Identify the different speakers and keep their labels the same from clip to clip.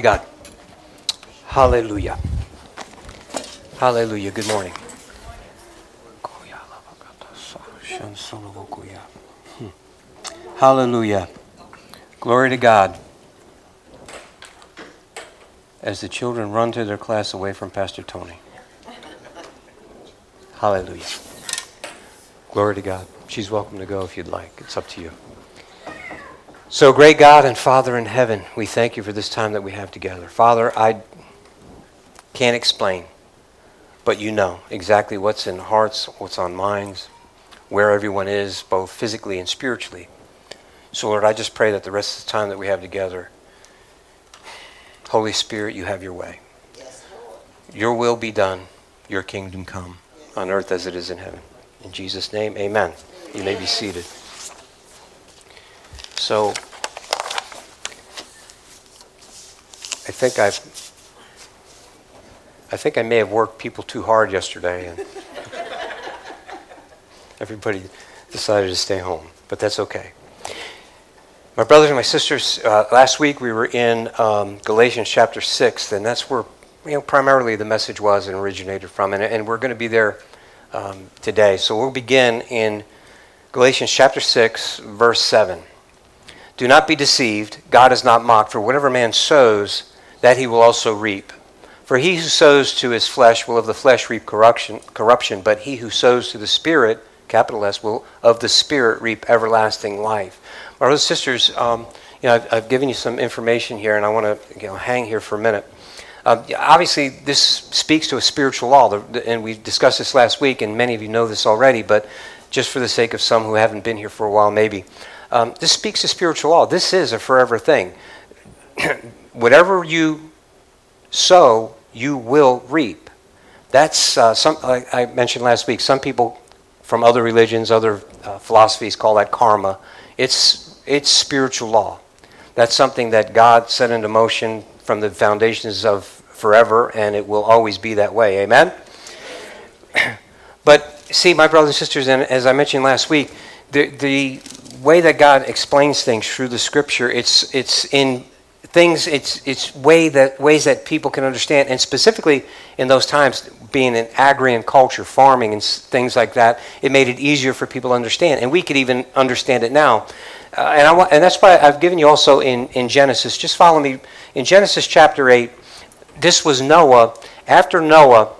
Speaker 1: God. Hallelujah. Hallelujah. Good morning. Hallelujah. Glory to God. As the children run to their class away from Pastor Tony. Hallelujah. Glory to God. She's welcome to go if you'd like. It's up to you. So, great God and Father in heaven, we thank you for this time that we have together. Father, I can't explain, but you know exactly what's in hearts, what's on minds, where everyone is, both physically and spiritually. So, Lord, I just pray that the rest of the time that we have together, Holy Spirit, you have your way. Yes, Your will be done, your kingdom come, on earth as it is in heaven. In Jesus' name, amen. You may be seated. So I think I've I think I may have worked people too hard yesterday and everybody decided to stay home, but that's okay. My brothers and my sisters, uh, last week we were in um, Galatians chapter 6, and that's where you know, primarily the message was and originated from, and, and we're going to be there um, today. So we'll begin in Galatians chapter 6, verse 7. Do not be deceived. God is not mocked. For whatever man sows, that he will also reap. For he who sows to his flesh will of the flesh reap corruption, corruption, but he who sows to the Spirit, capital S, will of the Spirit reap everlasting life. Brothers and sisters, um, you know, I've, I've, given you some information here, and I want to you know, hang here for a minute. Uh, obviously, this speaks to a spiritual law, and we discussed this last week, and many of you know this already, but just for the sake of some who haven't been here for a while, maybe. Um, this speaks to spiritual law. This is a forever thing. Whatever you sow, you will reap. That's uh, some. Like I mentioned last week. Some people from other religions, other uh, philosophies call that karma. It's it's spiritual law. That's something that God set into motion from the foundations of forever, and it will always be that way. Amen. But see, my brothers and sisters, and as I mentioned last week, the the way that God explains things through the Scripture, it's it's in things it's it's way that ways that people can understand, and specifically in those times, being an agrarian culture, farming and things like that, it made it easier for people to understand, and we could even understand it now. Uh, and I and that's why I've given you also in in Genesis. Just follow me in Genesis chapter eight. This was Noah. After Noah,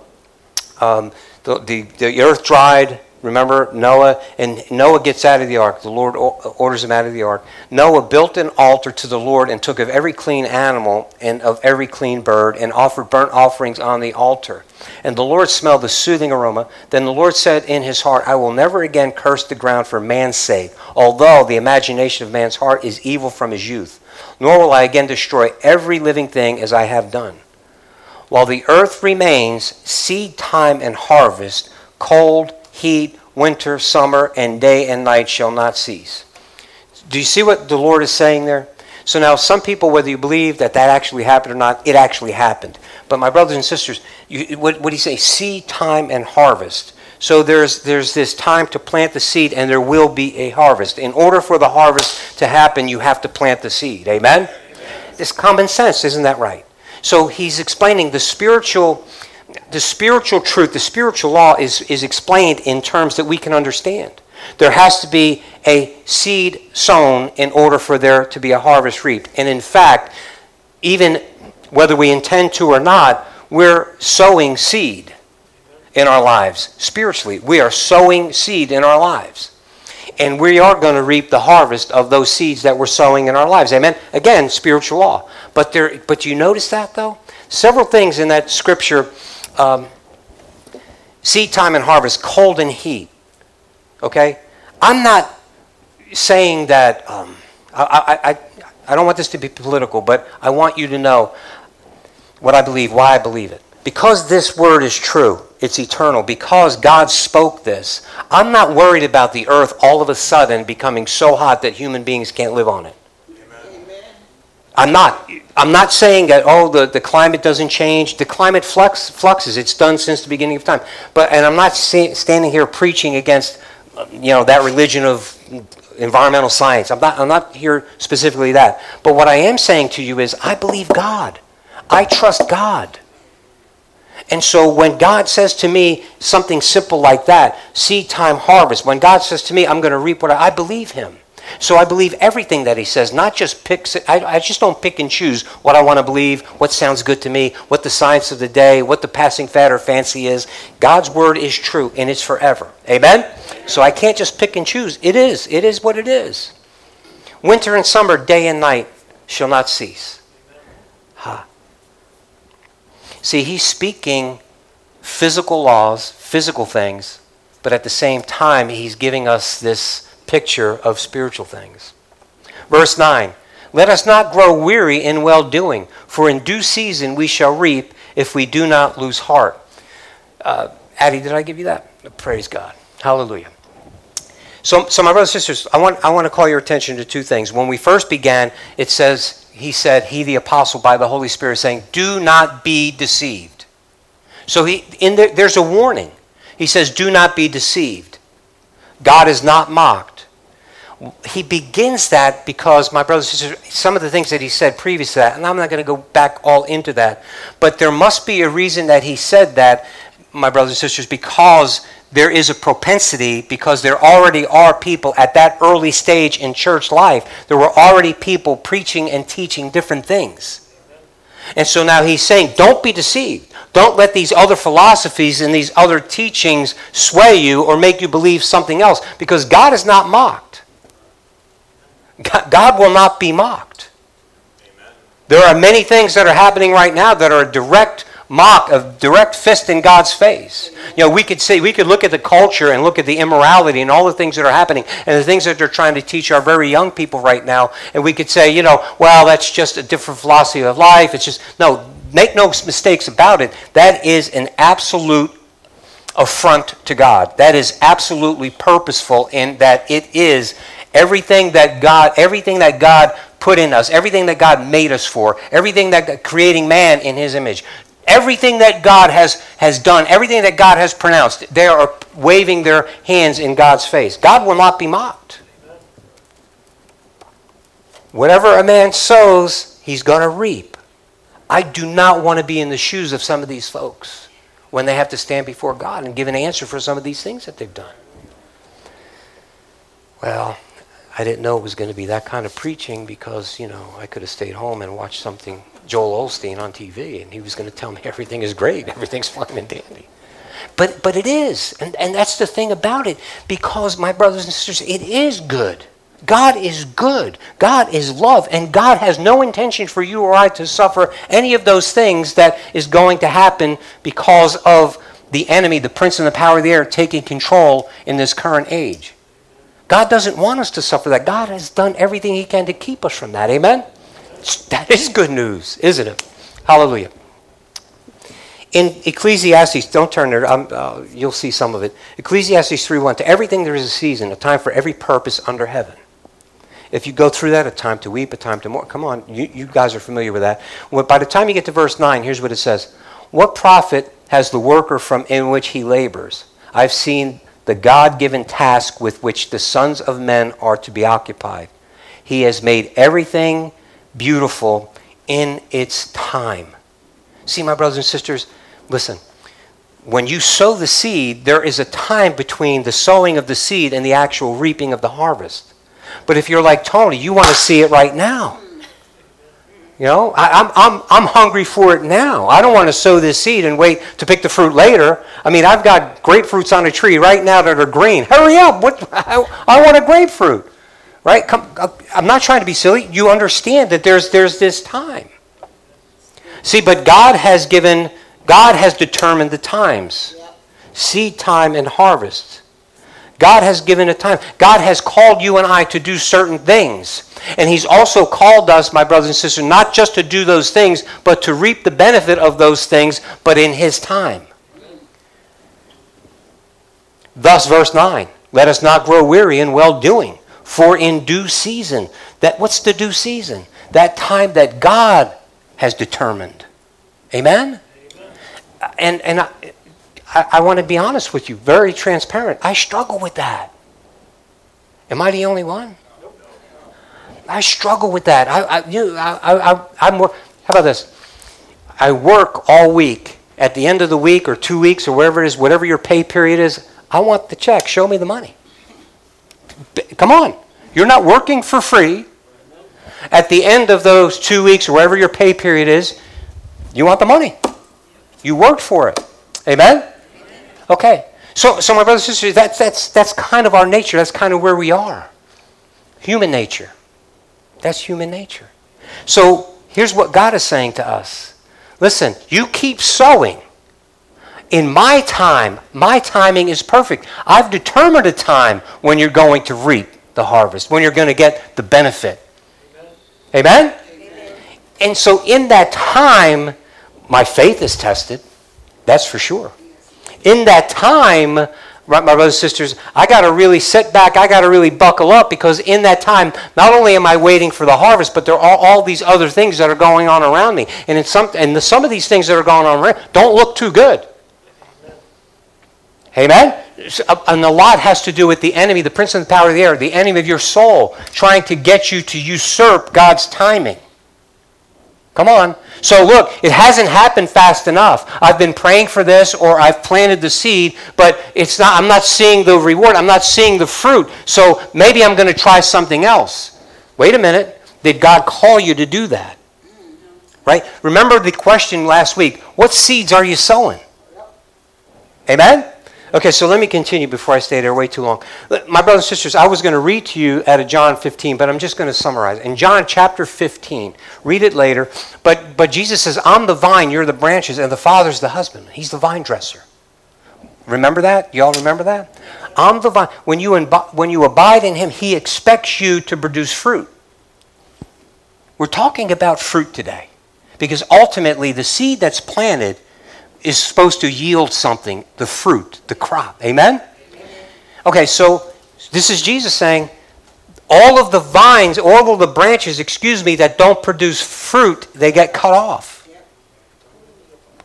Speaker 1: um, the, the the earth dried Remember Noah? And Noah gets out of the ark. The Lord orders him out of the ark. Noah built an altar to the Lord and took of every clean animal and of every clean bird and offered burnt offerings on the altar. And the Lord smelled the soothing aroma. Then the Lord said in his heart, I will never again curse the ground for man's sake, although the imagination of man's heart is evil from his youth. Nor will I again destroy every living thing as I have done. While the earth remains, seed time and harvest, cold heat, winter, summer, and day and night shall not cease. Do you see what the Lord is saying there? So now, some people, whether you believe that that actually happened or not, it actually happened. But my brothers and sisters, you, what, what do you say? Seed time and harvest. So there's, there's this time to plant the seed, and there will be a harvest. In order for the harvest to happen, you have to plant the seed. Amen? Amen. It's common sense, isn't that right? So he's explaining the spiritual the spiritual truth, the spiritual law is, is explained in terms that we can understand. There has to be a seed sown in order for there to be a harvest reaped. And in fact, even whether we intend to or not, we're sowing seed in our lives spiritually. We are sowing seed in our lives. And we are going to reap the harvest of those seeds that we're sowing in our lives. Amen. Again, spiritual law. But there but you notice that though? Several things in that scripture um, seed time and harvest, cold and heat. Okay? I'm not saying that, um, I, I, I, I don't want this to be political, but I want you to know what I believe, why I believe it. Because this word is true, it's eternal, because God spoke this, I'm not worried about the earth all of a sudden becoming so hot that human beings can't live on it. I'm not. I'm not saying that oh the, the climate doesn't change. The climate flux fluxes. It's done since the beginning of time. But and I'm not standing here preaching against you know that religion of environmental science. I'm not. I'm not here specifically that. But what I am saying to you is I believe God. I trust God. And so when God says to me something simple like that, seed time harvest, when God says to me, I'm going to reap what I, I believe him. So I believe everything that he says, not just picks. I, I just don't pick and choose what I want to believe, what sounds good to me, what the science of the day, what the passing fad or fancy is. God's word is true and it's forever. Amen? So I can't just pick and choose. It is. It is what it is. Winter and summer, day and night shall not cease. Ha. See, he's speaking physical laws, physical things, but at the same time, he's giving us this picture of spiritual things. Verse 9 Let us not grow weary in well doing, for in due season we shall reap if we do not lose heart. Uh, Addie, did I give you that? Praise God. Hallelujah. So, so my brothers and sisters, I want, I want to call your attention to two things. When we first began, it says he said, he the apostle by the Holy Spirit saying, do not be deceived. So he, in there, there's a warning. He says, do not be deceived. God is not mocked. He begins that because, my brothers and sisters, some of the things that he said previous to that, and I'm not going to go back all into that, but there must be a reason that he said that, my brothers and sisters, because there is a propensity because there already are people at that early stage in church life. There were already people preaching and teaching different things. And so now he's saying, don't be deceived. Don't let these other philosophies and these other teachings sway you or make you believe something else because God is not mocked. God will not be mocked. There are many things that are happening right now that are a direct mock, a direct fist in God's face. You know, we could say, we could look at the culture and look at the immorality and all the things that are happening and the things that they're trying to teach our very young people right now. And we could say, you know, well, that's just a different philosophy of life. It's just, no, make no mistakes about it. That is an absolute affront to God. That is absolutely purposeful in that it is everything that God, everything that God put in us, everything that God made us for, everything that creating man in his image. Everything that God has, has done, everything that God has pronounced, they are waving their hands in God's face. God will not be mocked. Whatever a man sows, he's going to reap. I do not want to be in the shoes of some of these folks when they have to stand before God and give an answer for some of these things that they've done. Well, I didn't know it was going to be that kind of preaching because, you know, I could have stayed home and watched something Joel Osteen on TV, and he was going to tell me everything is great, everything's fine and dandy. But, but it is, and, and that's the thing about it, because, my brothers and sisters, it is good. God is good. God is love. And God has no intention for you or I to suffer any of those things that is going to happen because of the enemy, the prince and the power of the air, taking control in this current age. God doesn't want us to suffer that. God has done everything He can to keep us from that. Amen? That is good news, isn't it? Hallelujah. In Ecclesiastes, don't turn there, uh, you'll see some of it. Ecclesiastes 3.1, to everything there is a season, a time for every purpose under heaven. If you go through that, a time to weep, a time to mourn. Come on, you, you guys are familiar with that. Well, by the time you get to verse 9, here's what it says. What profit has the worker from in which he labors? I've seen the God given task with which the sons of men are to be occupied. He has made everything beautiful in its time. See, my brothers and sisters, listen. When you sow the seed, there is a time between the sowing of the seed and the actual reaping of the harvest. But if you're like Tony, you want to see it right now. You know, I, am I'm, I'm hungry for it now. I don't want to sow this seed and wait to pick the fruit later. I mean, I've got grapefruits on a tree right now that are green. Hurry up. What, I, I want a grapefruit. Right? Come, uh, I'm not trying to be silly. You understand that there's, there's this time. See, but God has given, God has determined the times seed time and harvest. God has given a time. God has called you and I to do certain things. And He's also called us, my brothers and sisters, not just to do those things, but to reap the benefit of those things, but in His time. Thus, verse 9 let us not grow weary in well doing. For in due season, that what's the due season? That time that God has determined. Amen? Amen. And, and I, I, I want to be honest with you, very transparent. I struggle with that. Am I the only one? I struggle with that. I, I, you, I, I, I'm how about this? I work all week. At the end of the week or two weeks or whatever it is, whatever your pay period is, I want the check. Show me the money. Come on. You're not working for free. At the end of those two weeks or whatever your pay period is, you want the money. You worked for it. Amen? Okay. So, so my brothers and sisters, that's, that's, that's kind of our nature. That's kind of where we are. Human nature. That's human nature. So here's what God is saying to us Listen, you keep sowing. In my time, my timing is perfect. I've determined a time when you're going to reap the harvest, when you're going to get the benefit. Amen? Amen? And so in that time, my faith is tested. That's for sure. In that time, right, my brothers and sisters, I got to really sit back. I got to really buckle up because in that time, not only am I waiting for the harvest, but there are all these other things that are going on around me. And, some, and the, some of these things that are going on around don't look too good. Amen? Uh, and a lot has to do with the enemy, the prince of the power of the air, the enemy of your soul, trying to get you to usurp God's timing. Come on. So look, it hasn't happened fast enough. I've been praying for this or I've planted the seed, but it's not I'm not seeing the reward. I'm not seeing the fruit. So maybe I'm going to try something else. Wait a minute. Did God call you to do that? Right? Remember the question last week. What seeds are you sowing? Amen? Okay, so let me continue before I stay there way too long. My brothers and sisters, I was going to read to you out of John 15, but I'm just going to summarize. In John chapter 15, read it later, but, but Jesus says, I'm the vine, you're the branches, and the Father's the husband. He's the vine dresser. Remember that? You all remember that? I'm the vine. When you, imbi- when you abide in Him, He expects you to produce fruit. We're talking about fruit today because ultimately the seed that's planted is supposed to yield something, the fruit, the crop. Amen? Okay, so this is Jesus saying, all of the vines, all of the branches, excuse me, that don't produce fruit, they get cut off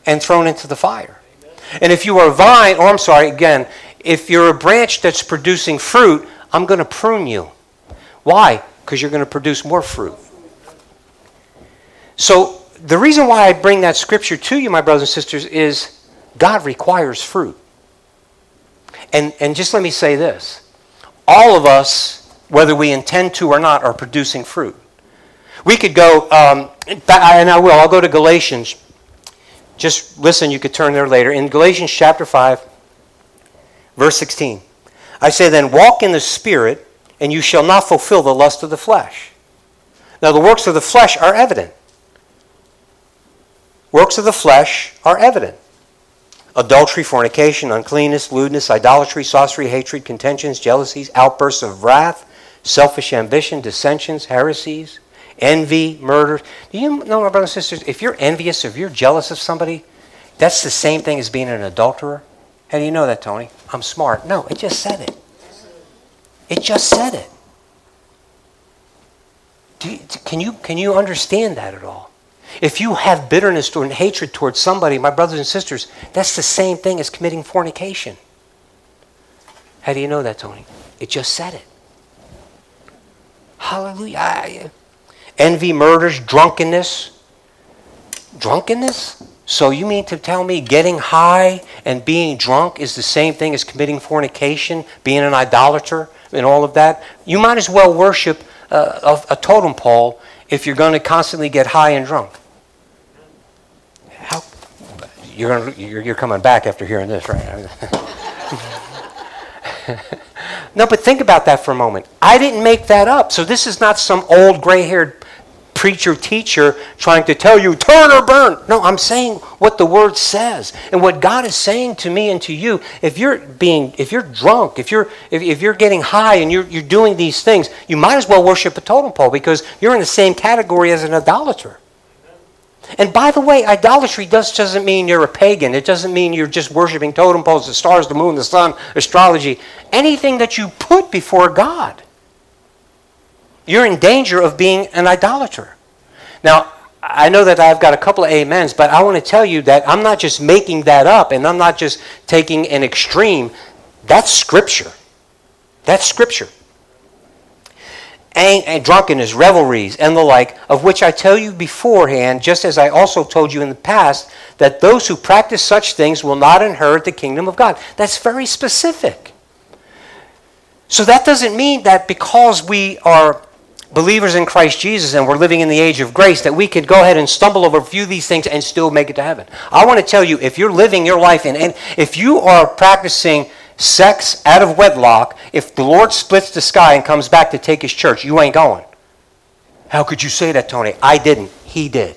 Speaker 1: and thrown into the fire. And if you are a vine, or I'm sorry, again, if you're a branch that's producing fruit, I'm going to prune you. Why? Because you're going to produce more fruit. So the reason why I bring that scripture to you, my brothers and sisters, is God requires fruit. And, and just let me say this all of us, whether we intend to or not, are producing fruit. We could go, um, and I will, I'll go to Galatians. Just listen, you could turn there later. In Galatians chapter 5, verse 16, I say, Then walk in the Spirit, and you shall not fulfill the lust of the flesh. Now, the works of the flesh are evident Works of the flesh are evident adultery, fornication, uncleanness, lewdness, idolatry, sorcery, hatred, contentions, jealousies, outbursts of wrath, selfish ambition, dissensions, heresies, envy, murder. Do you know, my brothers and sisters, if you're envious, if you're jealous of somebody, that's the same thing as being an adulterer? How do you know that, Tony? I'm smart. No, it just said it. It just said it. You, can, you, can you understand that at all? If you have bitterness or hatred towards somebody, my brothers and sisters, that's the same thing as committing fornication. How do you know that, Tony? It just said it. Hallelujah. Envy, murders, drunkenness. Drunkenness? So you mean to tell me getting high and being drunk is the same thing as committing fornication, being an idolater, and all of that? You might as well worship uh, a, a totem pole if you're going to constantly get high and drunk you're, gonna, you're, you're coming back after hearing this, right? no, but think about that for a moment. I didn't make that up. So this is not some old gray haired preacher teacher trying to tell you turn or burn. No, I'm saying what the word says. And what God is saying to me and to you, if you're being if you're drunk, if you're if, if you're getting high and you're you're doing these things, you might as well worship a totem pole because you're in the same category as an idolater. And by the way, idolatry does, doesn't mean you're a pagan. It doesn't mean you're just worshiping totem poles, the stars, the moon, the sun, astrology. Anything that you put before God, you're in danger of being an idolater. Now, I know that I've got a couple of amens, but I want to tell you that I'm not just making that up and I'm not just taking an extreme. That's scripture. That's scripture. Ang- and drunkenness, revelries, and the like, of which I tell you beforehand, just as I also told you in the past, that those who practice such things will not inherit the kingdom of God. That's very specific. So that doesn't mean that because we are believers in Christ Jesus and we're living in the age of grace that we could go ahead and stumble over a few of these things and still make it to heaven. I want to tell you if you're living your life in, and if you are practicing sex out of wedlock, if the Lord splits the sky and comes back to take his church, you ain't going. How could you say that, Tony? I didn't. He did.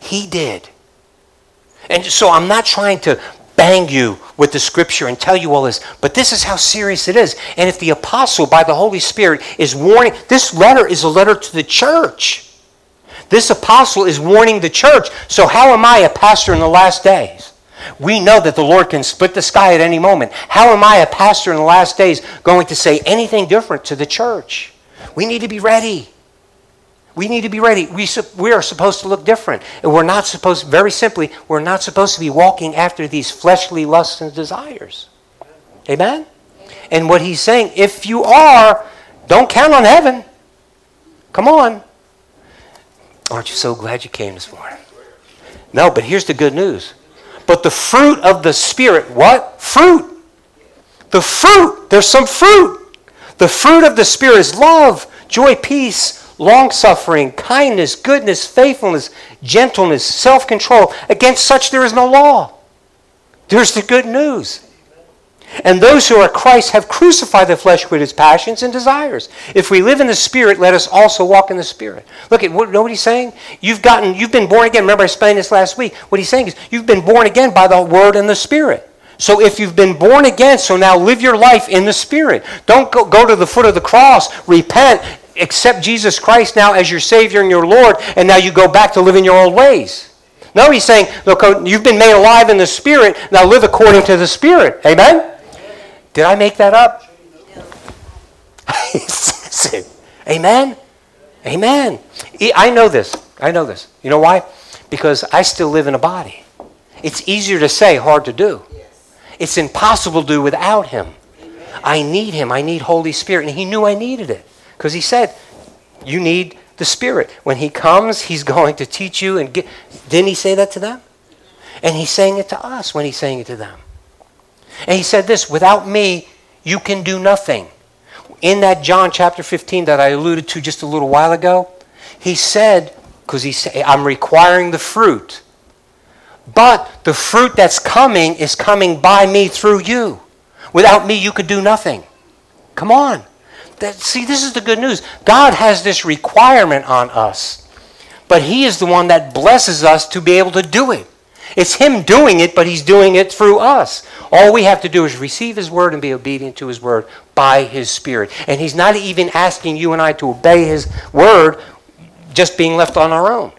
Speaker 1: He did. And so I'm not trying to bang you with the scripture and tell you all this, but this is how serious it is. And if the apostle, by the Holy Spirit, is warning, this letter is a letter to the church. This apostle is warning the church. So, how am I a pastor in the last days? We know that the Lord can split the sky at any moment. How am I, a pastor in the last days, going to say anything different to the church? We need to be ready. We need to be ready. We, we are supposed to look different. And we're not supposed, very simply, we're not supposed to be walking after these fleshly lusts and desires. Amen? And what he's saying, if you are, don't count on heaven. Come on. Aren't you so glad you came this morning? No, but here's the good news. But the fruit of the Spirit, what? Fruit. The fruit. There's some fruit. The fruit of the Spirit is love, joy, peace, long suffering, kindness, goodness, faithfulness, gentleness, self control. Against such there is no law. There's the good news. And those who are Christ have crucified the flesh with its passions and desires. If we live in the Spirit, let us also walk in the Spirit. Look at what, he's saying? You've gotten, you've been born again. Remember, I explained this last week. What he's saying is, you've been born again by the Word and the Spirit. So if you've been born again, so now live your life in the Spirit. Don't go, go to the foot of the cross, repent, accept Jesus Christ now as your Savior and your Lord, and now you go back to living your old ways. No, he's saying, look, oh, you've been made alive in the Spirit, now live according to the Spirit. Amen? Did I make that up? Amen? Amen. I know this. I know this. You know why? Because I still live in a body. It's easier to say, hard to do. It's impossible to do without Him. I need Him. I need Holy Spirit. And He knew I needed it. Because He said, You need the Spirit. When He comes, He's going to teach you and get. Didn't He say that to them? And He's saying it to us when He's saying it to them. And he said this without me, you can do nothing. In that John chapter 15 that I alluded to just a little while ago, he said, because he said, I'm requiring the fruit. But the fruit that's coming is coming by me through you. Without me, you could do nothing. Come on. That, see, this is the good news. God has this requirement on us, but He is the one that blesses us to be able to do it. It's Him doing it, but He's doing it through us. All we have to do is receive His word and be obedient to His word by His Spirit. And He's not even asking you and I to obey His word just being left on our own.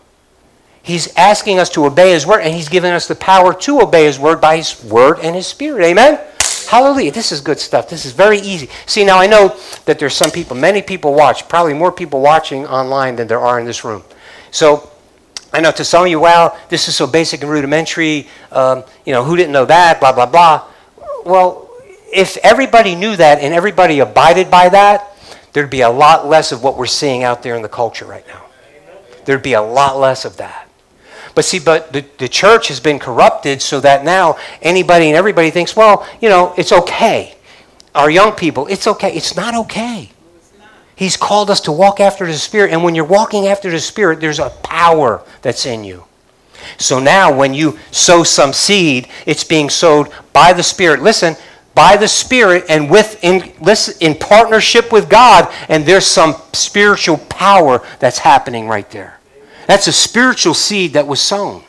Speaker 1: He's asking us to obey His word, and He's giving us the power to obey His word by His word and His Spirit. Amen? Hallelujah. This is good stuff. This is very easy. See, now I know that there's some people, many people watch, probably more people watching online than there are in this room. So, I know to some of you, wow, this is so basic and rudimentary. Um, you know, who didn't know that? Blah, blah, blah. Well, if everybody knew that and everybody abided by that, there'd be a lot less of what we're seeing out there in the culture right now. There'd be a lot less of that. But see, but the, the church has been corrupted so that now anybody and everybody thinks, well, you know, it's okay. Our young people, it's okay. It's not okay. He's called us to walk after the Spirit. And when you're walking after the Spirit, there's a power that's in you. So now, when you sow some seed, it's being sowed by the Spirit. Listen, by the Spirit and with in, listen, in partnership with God, and there's some spiritual power that's happening right there. That's a spiritual seed that was sown.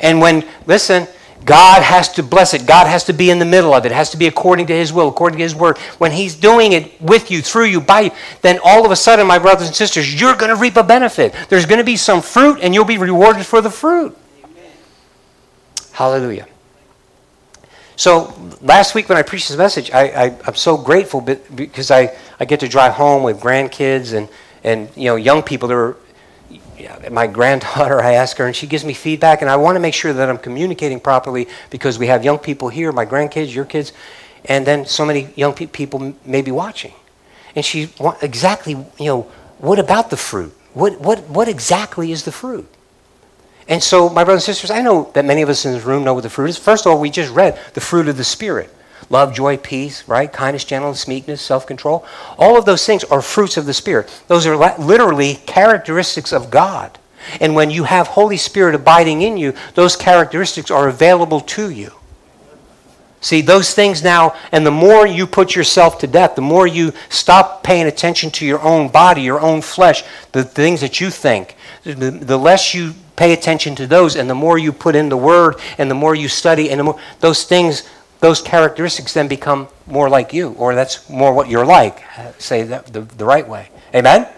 Speaker 1: And when, listen, God has to bless it. God has to be in the middle of it. It has to be according to His will, according to His word. When He's doing it with you, through you, by you, then all of a sudden, my brothers and sisters, you're going to reap a benefit. There's going to be some fruit, and you'll be rewarded for the fruit. Amen. Hallelujah. So last week when I preached this message, I, am so grateful because I, I get to drive home with grandkids and, and you know young people that are my granddaughter, I ask her, and she gives me feedback, and I want to make sure that I'm communicating properly because we have young people here, my grandkids, your kids, and then so many young pe- people may be watching. And she, exactly, you know, what about the fruit? What, what, what exactly is the fruit? And so, my brothers and sisters, I know that many of us in this room know what the fruit is. First of all, we just read the fruit of the Spirit love, joy, peace, right? Kindness, gentleness, meekness, self control. All of those things are fruits of the Spirit. Those are literally characteristics of God. And when you have Holy Spirit abiding in you, those characteristics are available to you. See, those things now, and the more you put yourself to death, the more you stop paying attention to your own body, your own flesh, the things that you think, the, the less you pay attention to those, and the more you put in the Word, and the more you study, and the more those things, those characteristics then become more like you, or that's more what you're like. Say that the, the right way. Amen?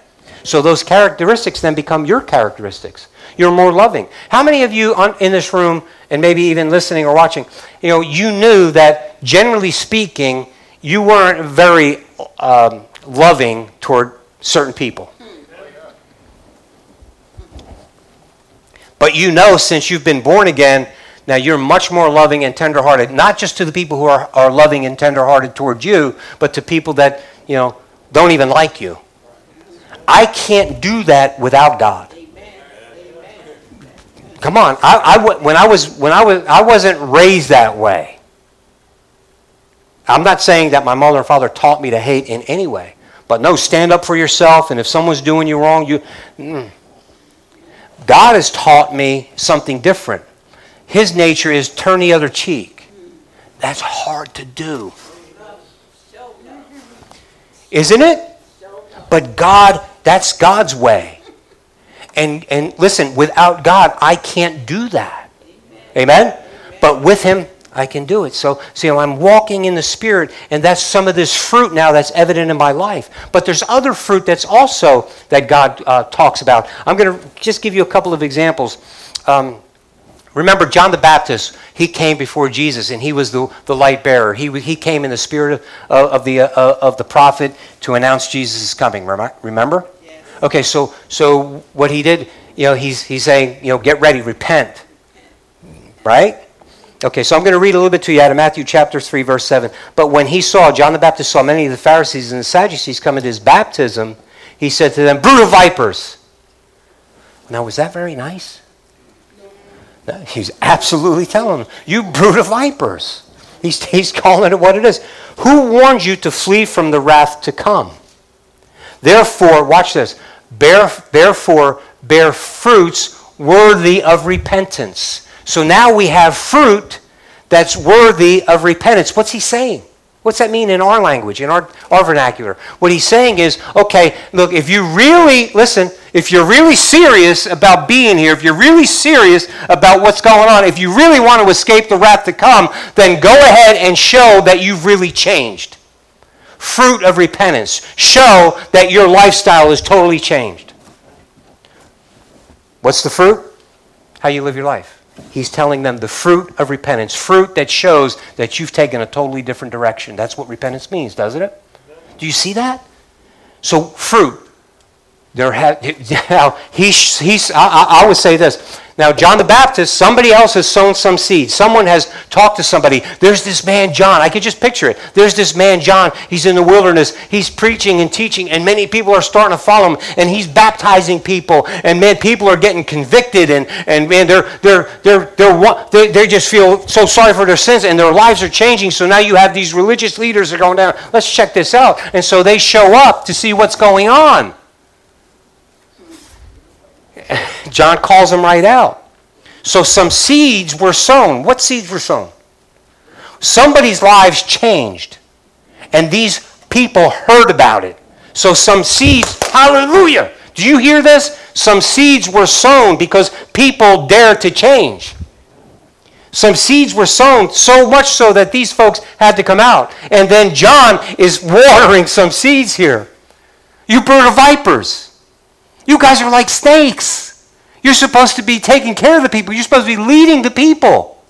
Speaker 1: So those characteristics then become your characteristics. You're more loving. How many of you on, in this room, and maybe even listening or watching, you know, you knew that generally speaking, you weren't very um, loving toward certain people. But you know, since you've been born again, now you're much more loving and tenderhearted, not just to the people who are, are loving and tenderhearted toward you, but to people that, you know, don't even like you. I can't do that without God. Come on, I, I, when I was when I was I wasn't raised that way. I'm not saying that my mother and father taught me to hate in any way, but no, stand up for yourself, and if someone's doing you wrong, you. Mm. God has taught me something different. His nature is turn the other cheek. That's hard to do. Isn't it? But God that's God's way. And, and listen, without God, I can't do that. Amen? But with Him, I can do it. So, see, I'm walking in the Spirit, and that's some of this fruit now that's evident in my life. But there's other fruit that's also that God uh, talks about. I'm going to just give you a couple of examples. Um, remember, John the Baptist, he came before Jesus, and he was the, the light bearer. He, he came in the spirit of, of, the, uh, of the prophet to announce Jesus' coming. Remember? Okay, so so what he did, you know, he's he's saying, you know, get ready, repent. Right? Okay, so I'm going to read a little bit to you out of Matthew chapter 3, verse 7. But when he saw, John the Baptist saw many of the Pharisees and the Sadducees come at his baptism, he said to them, Brood of vipers. Now, was that very nice? He's absolutely telling them, You brood of vipers. He's, he's calling it what it is. Who warned you to flee from the wrath to come? Therefore, watch this. Bear, therefore, bear fruits worthy of repentance. So now we have fruit that's worthy of repentance. What's he saying? What's that mean in our language, in our, our vernacular? What he's saying is, okay, look, if you really, listen, if you're really serious about being here, if you're really serious about what's going on, if you really want to escape the wrath to come, then go ahead and show that you've really changed fruit of repentance. Show that your lifestyle is totally changed. What's the fruit? How you live your life. He's telling them the fruit of repentance, fruit that shows that you've taken a totally different direction. That's what repentance means, doesn't it? Do you see that? So, fruit. There have, now, he's, he's, I, I would say this now, John the Baptist, somebody else has sown some seed. Someone has talked to somebody. There's this man, John. I could just picture it. There's this man, John. He's in the wilderness. He's preaching and teaching, and many people are starting to follow him, and he's baptizing people. And man, people are getting convicted, and, and man, they're, they're, they're, they're, they they just feel so sorry for their sins, and their lives are changing. So now you have these religious leaders that are going down, let's check this out. And so they show up to see what's going on. John calls them right out. So some seeds were sown. What seeds were sown? Somebody's lives changed. And these people heard about it. So some seeds, hallelujah. Do you hear this? Some seeds were sown because people dared to change. Some seeds were sown so much so that these folks had to come out. And then John is watering some seeds here. You brood of vipers. You guys are like snakes. You're supposed to be taking care of the people. You're supposed to be leading the people.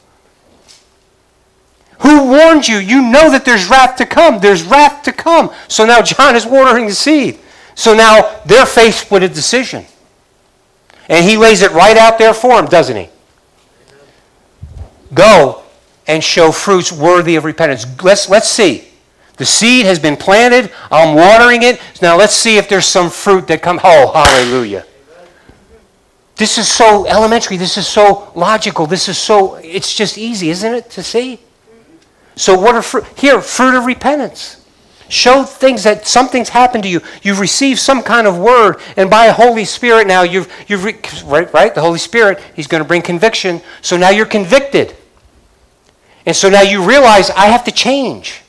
Speaker 1: Who warned you? You know that there's wrath to come. There's wrath to come. So now John is watering the seed. So now they're faced with a decision. And he lays it right out there for them, doesn't he? Go and show fruits worthy of repentance. Let's, let's see. The seed has been planted. I'm watering it. Now let's see if there's some fruit that comes. Oh, hallelujah. This is so elementary. This is so logical. This is so, it's just easy, isn't it, to see? So, what are fruit? Here, fruit of repentance. Show things that something's happened to you. You've received some kind of word, and by Holy Spirit now, you've, you've re- right, right? The Holy Spirit, He's going to bring conviction. So now you're convicted. And so now you realize, I have to change.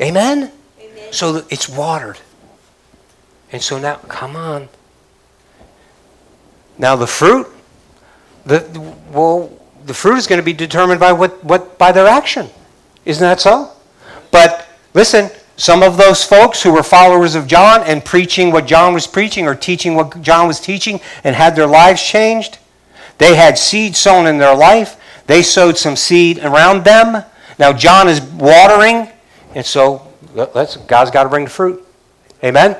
Speaker 1: Amen? Amen. So it's watered. And so now, come on. Now the fruit, the well, the fruit is going to be determined by what, what by their action. Isn't that so? But listen, some of those folks who were followers of John and preaching what John was preaching or teaching what John was teaching and had their lives changed, they had seed sown in their life. They sowed some seed around them. Now John is watering, and so let's, God's got to bring the fruit. Amen?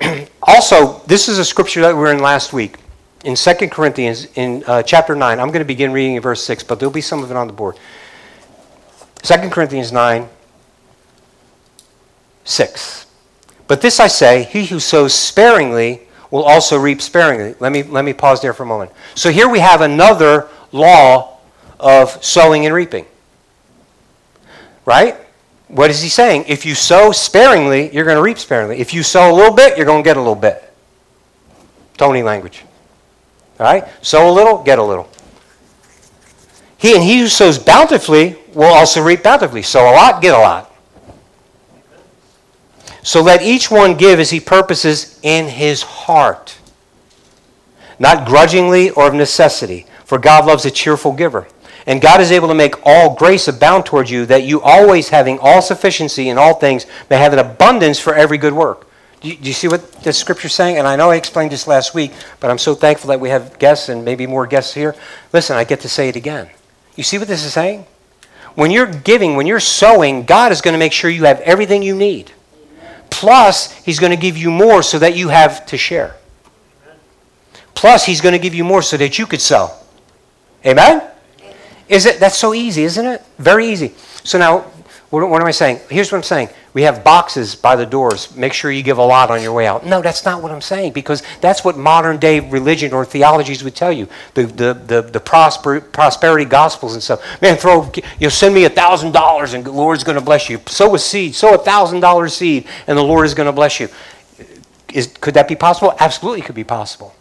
Speaker 1: also, this is a scripture that we were in last week in 2 Corinthians in uh, chapter 9. I'm going to begin reading in verse 6, but there'll be some of it on the board. 2 Corinthians 9, 6. But this I say, he who sows sparingly will also reap sparingly. Let me, let me pause there for a moment. So here we have another law of sowing and reaping. Right? What is he saying? If you sow sparingly, you're going to reap sparingly. If you sow a little bit, you're going to get a little bit. Tony language. All right? Sow a little, get a little. He and he who sows bountifully will also reap bountifully. Sow a lot, get a lot. So let each one give as he purposes in his heart, not grudgingly or of necessity, for God loves a cheerful giver. And God is able to make all grace abound towards you, that you always having all sufficiency in all things may have an abundance for every good work. Do you, do you see what the scripture is saying? And I know I explained this last week, but I'm so thankful that we have guests and maybe more guests here. Listen, I get to say it again. You see what this is saying? When you're giving, when you're sowing, God is going to make sure you have everything you need. Plus, He's going to give you more so that you have to share. Plus, He's going to give you more so that you could sell. Amen? Is it? That's so easy, isn't it? Very easy. So now, what, what am I saying? Here's what I'm saying. We have boxes by the doors. Make sure you give a lot on your way out. No, that's not what I'm saying because that's what modern day religion or theologies would tell you. The, the, the, the prosper, prosperity gospels and stuff. Man, throw, you know, send me a thousand dollars and the Lord's going to bless you. Sow a seed, sow a thousand dollar seed and the Lord is going to bless you. Is, could that be possible? Absolutely could be possible.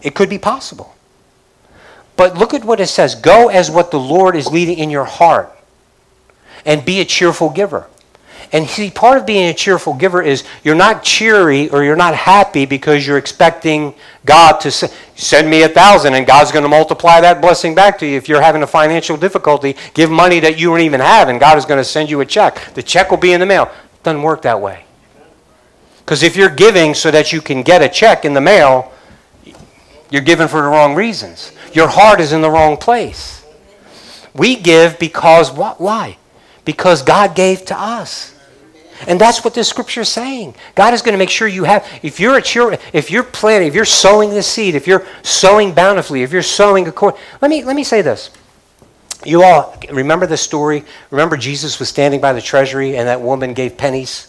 Speaker 1: It could be possible. But look at what it says go as what the Lord is leading in your heart and be a cheerful giver. And see, part of being a cheerful giver is you're not cheery or you're not happy because you're expecting God to send me a thousand and God's going to multiply that blessing back to you. If you're having a financial difficulty, give money that you don't even have and God is going to send you a check. The check will be in the mail. It doesn't work that way. Because if you're giving so that you can get a check in the mail, you're giving for the wrong reasons. Your heart is in the wrong place. We give because what? Why? Because God gave to us. And that's what this scripture is saying. God is going to make sure you have, if you're a cheer, if you're planting, if you're sowing the seed, if you're sowing bountifully, if you're sowing according, let me, let me say this. You all remember the story? Remember Jesus was standing by the treasury and that woman gave pennies?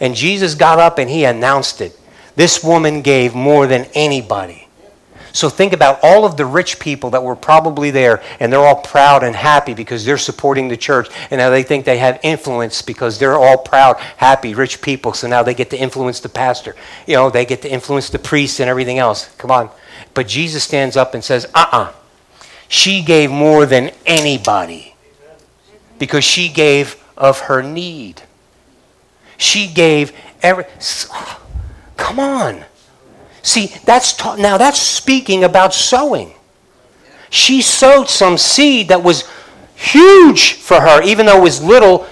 Speaker 1: And Jesus got up and he announced it. This woman gave more than anybody. So think about all of the rich people that were probably there, and they're all proud and happy because they're supporting the church, and now they think they have influence because they're all proud, happy, rich people. So now they get to influence the pastor. You know, they get to influence the priest and everything else. Come on. But Jesus stands up and says, uh uh-uh. uh She gave more than anybody because she gave of her need. She gave every. Come on. See, that's ta- now that's speaking about sowing. She sowed some seed that was huge for her, even though it was little,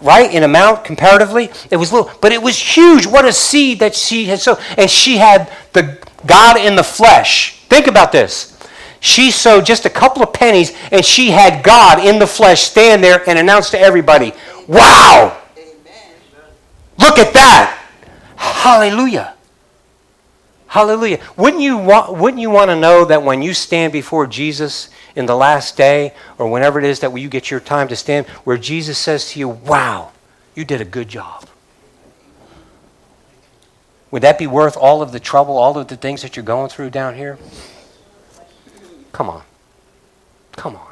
Speaker 1: right, in amount comparatively. It was little, but it was huge. What a seed that she had sowed. And she had the God in the flesh. Think about this. She sowed just a couple of pennies, and she had God in the flesh stand there and announce to everybody, Wow! Amen. Look at that! Hallelujah. Hallelujah. Wouldn't you want, wouldn't you want to know that when you stand before Jesus in the last day or whenever it is that you get your time to stand, where Jesus says to you, Wow, you did a good job? Would that be worth all of the trouble, all of the things that you're going through down here? Come on. Come on.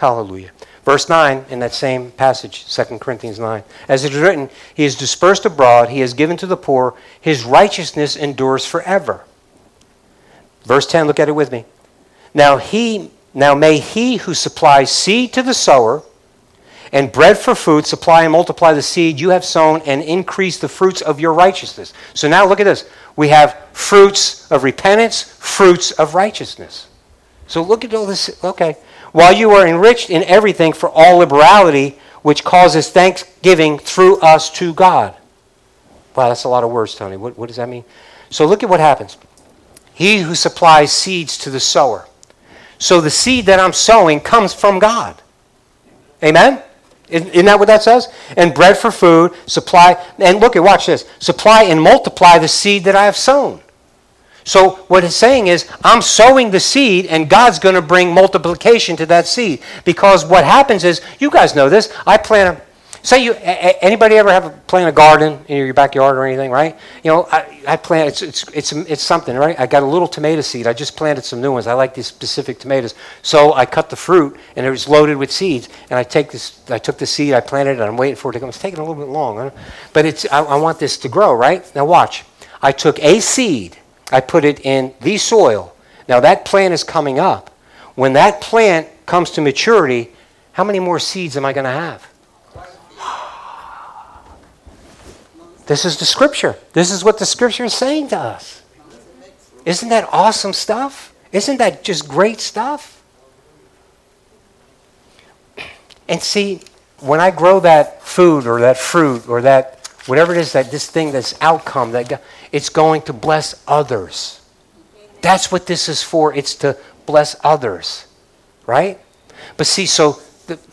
Speaker 1: Hallelujah. Verse 9 in that same passage, 2 Corinthians 9. As it is written, He is dispersed abroad, He has given to the poor, His righteousness endures forever. Verse 10, look at it with me. Now he now may he who supplies seed to the sower and bread for food supply and multiply the seed you have sown and increase the fruits of your righteousness. So now look at this. We have fruits of repentance, fruits of righteousness. So look at all this. Okay while you are enriched in everything for all liberality, which causes thanksgiving through us to God. Wow, that's a lot of words, Tony. What, what does that mean? So look at what happens. He who supplies seeds to the sower. So the seed that I'm sowing comes from God. Amen? Isn't that what that says? And bread for food, supply, and look at, watch this. Supply and multiply the seed that I have sown. So what it's saying is, I'm sowing the seed, and God's going to bring multiplication to that seed. Because what happens is, you guys know this. I plant a Say you anybody ever have a, plant a garden in your backyard or anything, right? You know, I, I plant it's, it's it's it's something, right? I got a little tomato seed. I just planted some new ones. I like these specific tomatoes, so I cut the fruit and it was loaded with seeds. And I take this, I took the seed, I planted it, and I'm waiting for it to come. It's taking a little bit long, but it's I, I want this to grow, right? Now watch. I took a seed I put it in the soil. Now that plant is coming up. When that plant comes to maturity, how many more seeds am I going to have? This is the scripture. This is what the scripture is saying to us. Isn't that awesome stuff? Isn't that just great stuff? And see, when I grow that food or that fruit or that whatever it is that this thing, this outcome that it's going to bless others. That's what this is for. It's to bless others, right? But see, so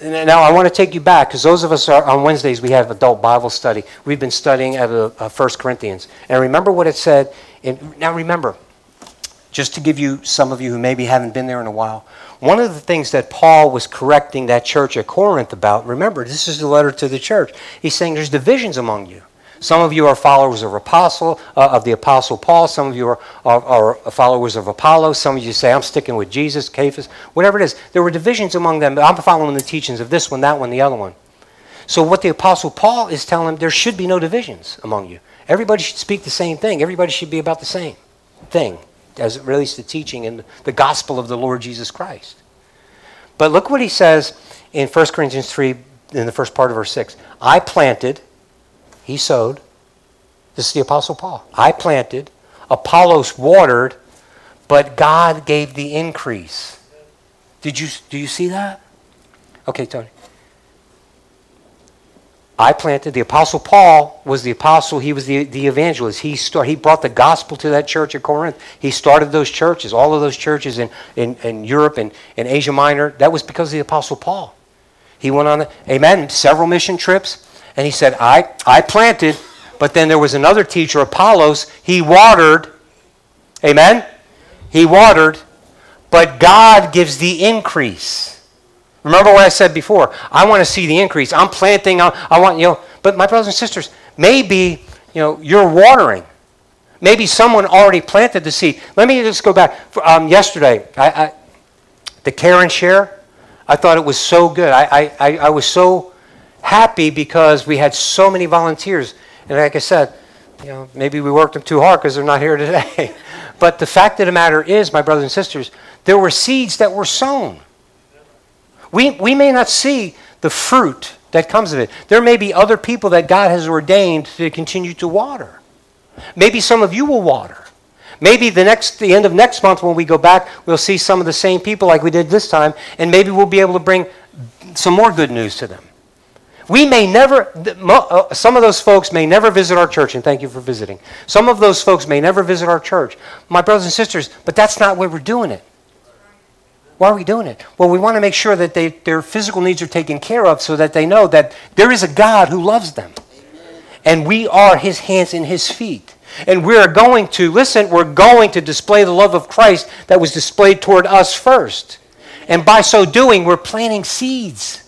Speaker 1: now I want to take you back because those of us are on Wednesdays we have adult Bible study. We've been studying at uh, uh, First Corinthians, and remember what it said. In, now remember, just to give you some of you who maybe haven't been there in a while, one of the things that Paul was correcting that church at Corinth about. Remember, this is the letter to the church. He's saying there's divisions among you. Some of you are followers of apostle uh, of the apostle Paul. Some of you are, are, are, followers of Apollo. Some of you say, "I'm sticking with Jesus, Cephas." Whatever it is, there were divisions among them. I'm following the teachings of this one, that one, the other one. So what the apostle Paul is telling them, there should be no divisions among you. Everybody should speak the same thing. Everybody should be about the same thing as it relates to teaching and the gospel of the Lord Jesus Christ. But look what he says in 1 Corinthians 3 in the first part of verse 6. I planted he sowed. This is the Apostle Paul. I planted, Apollos watered, but God gave the increase. Did you, do you see that? Okay, Tony. I planted. The Apostle Paul was the apostle. He was the, the evangelist. He, start, he brought the gospel to that church at Corinth. He started those churches, all of those churches in, in, in Europe and in Asia Minor. That was because of the Apostle Paul. He went on, amen, several mission trips. And he said, I, I planted, but then there was another teacher, Apollos. He watered. Amen? He watered, but God gives the increase. Remember what I said before? I want to see the increase. I'm planting. I, I want, you know, but my brothers and sisters, maybe, you know, you're watering. Maybe someone already planted the seed. Let me just go back. Um, yesterday, I, I, the care and share, I thought it was so good. I, I, I was so happy because we had so many volunteers. And like I said, you know, maybe we worked them too hard because they're not here today. but the fact of the matter is, my brothers and sisters, there were seeds that were sown. We, we may not see the fruit that comes of it. There may be other people that God has ordained to continue to water. Maybe some of you will water. Maybe the next the end of next month when we go back, we'll see some of the same people like we did this time, and maybe we'll be able to bring some more good news to them. We may never, uh, some of those folks may never visit our church, and thank you for visiting. Some of those folks may never visit our church. My brothers and sisters, but that's not why we're doing it. Why are we doing it? Well, we want to make sure that they, their physical needs are taken care of so that they know that there is a God who loves them. And we are his hands and his feet. And we're going to, listen, we're going to display the love of Christ that was displayed toward us first. And by so doing, we're planting seeds.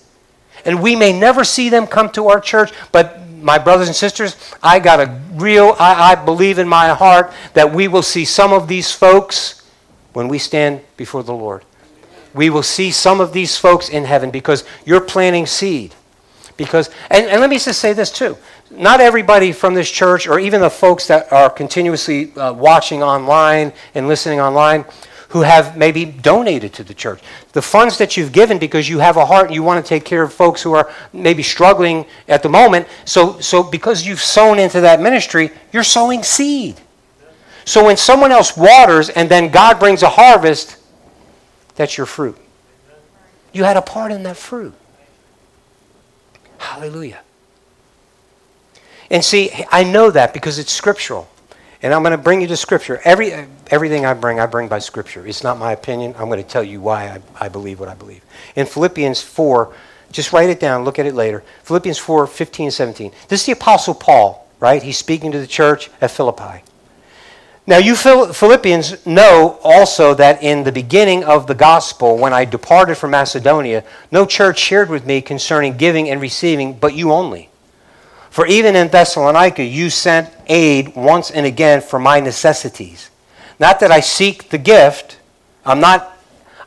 Speaker 1: And we may never see them come to our church, but my brothers and sisters, I got a real, I, I believe in my heart that we will see some of these folks when we stand before the Lord. We will see some of these folks in heaven because you're planting seed. Because, and, and let me just say this too. Not everybody from this church, or even the folks that are continuously uh, watching online and listening online, who have maybe donated to the church. The funds that you've given because you have a heart and you want to take care of folks who are maybe struggling at the moment. So, so because you've sown into that ministry, you're sowing seed. So when someone else waters and then God brings a harvest, that's your fruit. You had a part in that fruit. Hallelujah. And see, I know that because it's scriptural. And I'm going to bring you to Scripture. Every, everything I bring, I bring by Scripture. It's not my opinion. I'm going to tell you why I, I believe what I believe. In Philippians 4, just write it down, look at it later. Philippians 4, 15 and 17. This is the Apostle Paul, right? He's speaking to the church at Philippi. Now, you Philippians know also that in the beginning of the gospel, when I departed from Macedonia, no church shared with me concerning giving and receiving, but you only. For even in Thessalonica you sent aid once and again for my necessities. Not that I seek the gift. I'm not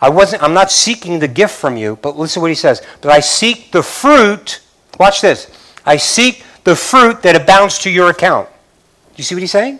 Speaker 1: I wasn't I'm not seeking the gift from you, but listen to what he says. But I seek the fruit. Watch this. I seek the fruit that abounds to your account. Do you see what he's saying?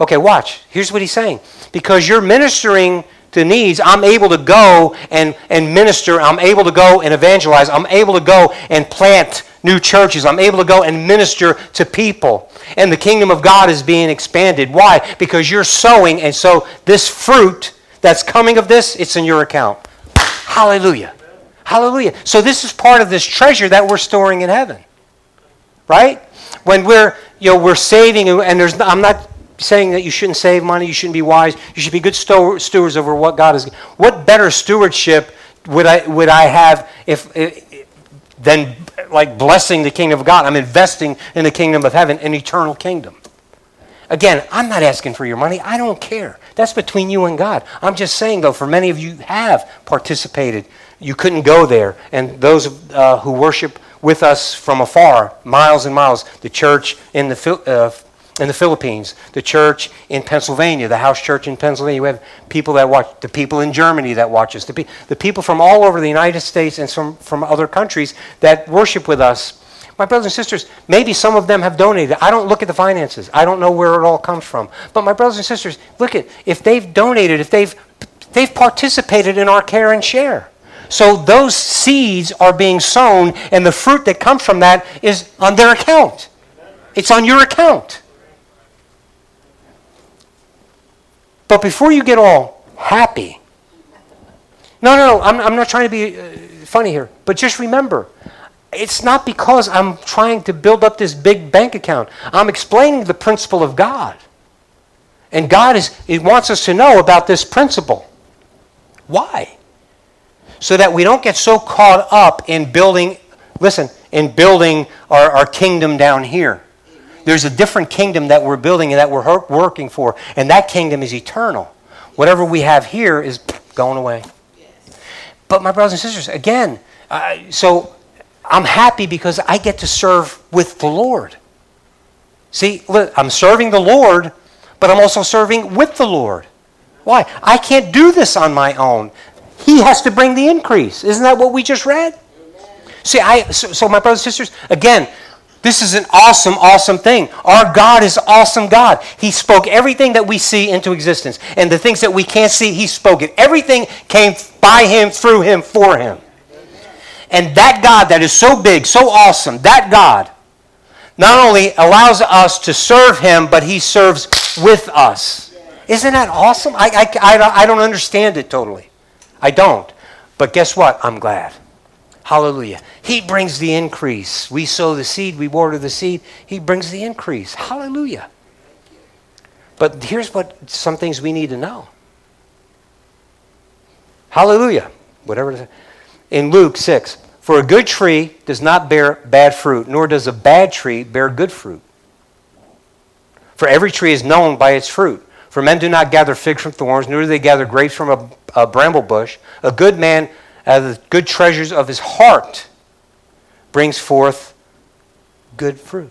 Speaker 1: Okay, watch. Here's what he's saying. Because you're ministering to needs, I'm able to go and, and minister. I'm able to go and evangelize. I'm able to go and plant new churches. I'm able to go and minister to people. And the kingdom of God is being expanded. Why? Because you're sowing, and so this fruit that's coming of this, it's in your account. Hallelujah. Hallelujah. So this is part of this treasure that we're storing in heaven. Right? When we're, you know, we're saving, and there's, I'm not saying that you shouldn't save money, you shouldn't be wise, you should be good stewards over what God has. What better stewardship would I, would I have if, if than like blessing the kingdom of God. I'm investing in the kingdom of heaven, an eternal kingdom. Again, I'm not asking for your money. I don't care. That's between you and God. I'm just saying, though, for many of you have participated. You couldn't go there. And those uh, who worship with us from afar, miles and miles, the church in the uh, in the Philippines, the church in Pennsylvania, the house church in Pennsylvania. We have people that watch, the people in Germany that watch us, the, pe- the people from all over the United States and from, from other countries that worship with us. My brothers and sisters, maybe some of them have donated. I don't look at the finances. I don't know where it all comes from. But my brothers and sisters, look at if they've donated, if they've they've participated in our care and share. So those seeds are being sown, and the fruit that comes from that is on their account. It's on your account. But before you get all happy, no, no, no, I'm, I'm not trying to be uh, funny here, but just remember, it's not because I'm trying to build up this big bank account. I'm explaining the principle of God. And God is, He wants us to know about this principle. Why? So that we don't get so caught up in building, listen, in building our, our kingdom down here. There's a different kingdom that we're building and that we're working for, and that kingdom is eternal. Whatever we have here is going away. But my brothers and sisters, again, so I'm happy because I get to serve with the Lord. See, I'm serving the Lord, but I'm also serving with the Lord. Why? I can't do this on my own. He has to bring the increase. Isn't that what we just read? See, I so, so my brothers and sisters, again, this is an awesome, awesome thing. Our God is awesome God. He spoke everything that we see into existence. And the things that we can't see, He spoke it. Everything came by Him, through Him, for Him. And that God that is so big, so awesome, that God not only allows us to serve Him, but He serves with us. Isn't that awesome? I, I, I, I don't understand it totally. I don't. But guess what? I'm glad. Hallelujah. He brings the increase. We sow the seed, we water the seed. He brings the increase. Hallelujah. But here's what some things we need to know. Hallelujah. Whatever it is. In Luke 6, For a good tree does not bear bad fruit, nor does a bad tree bear good fruit. For every tree is known by its fruit. For men do not gather figs from thorns, nor do they gather grapes from a, a bramble bush. A good man, out of the good treasures of his heart, brings forth good fruit.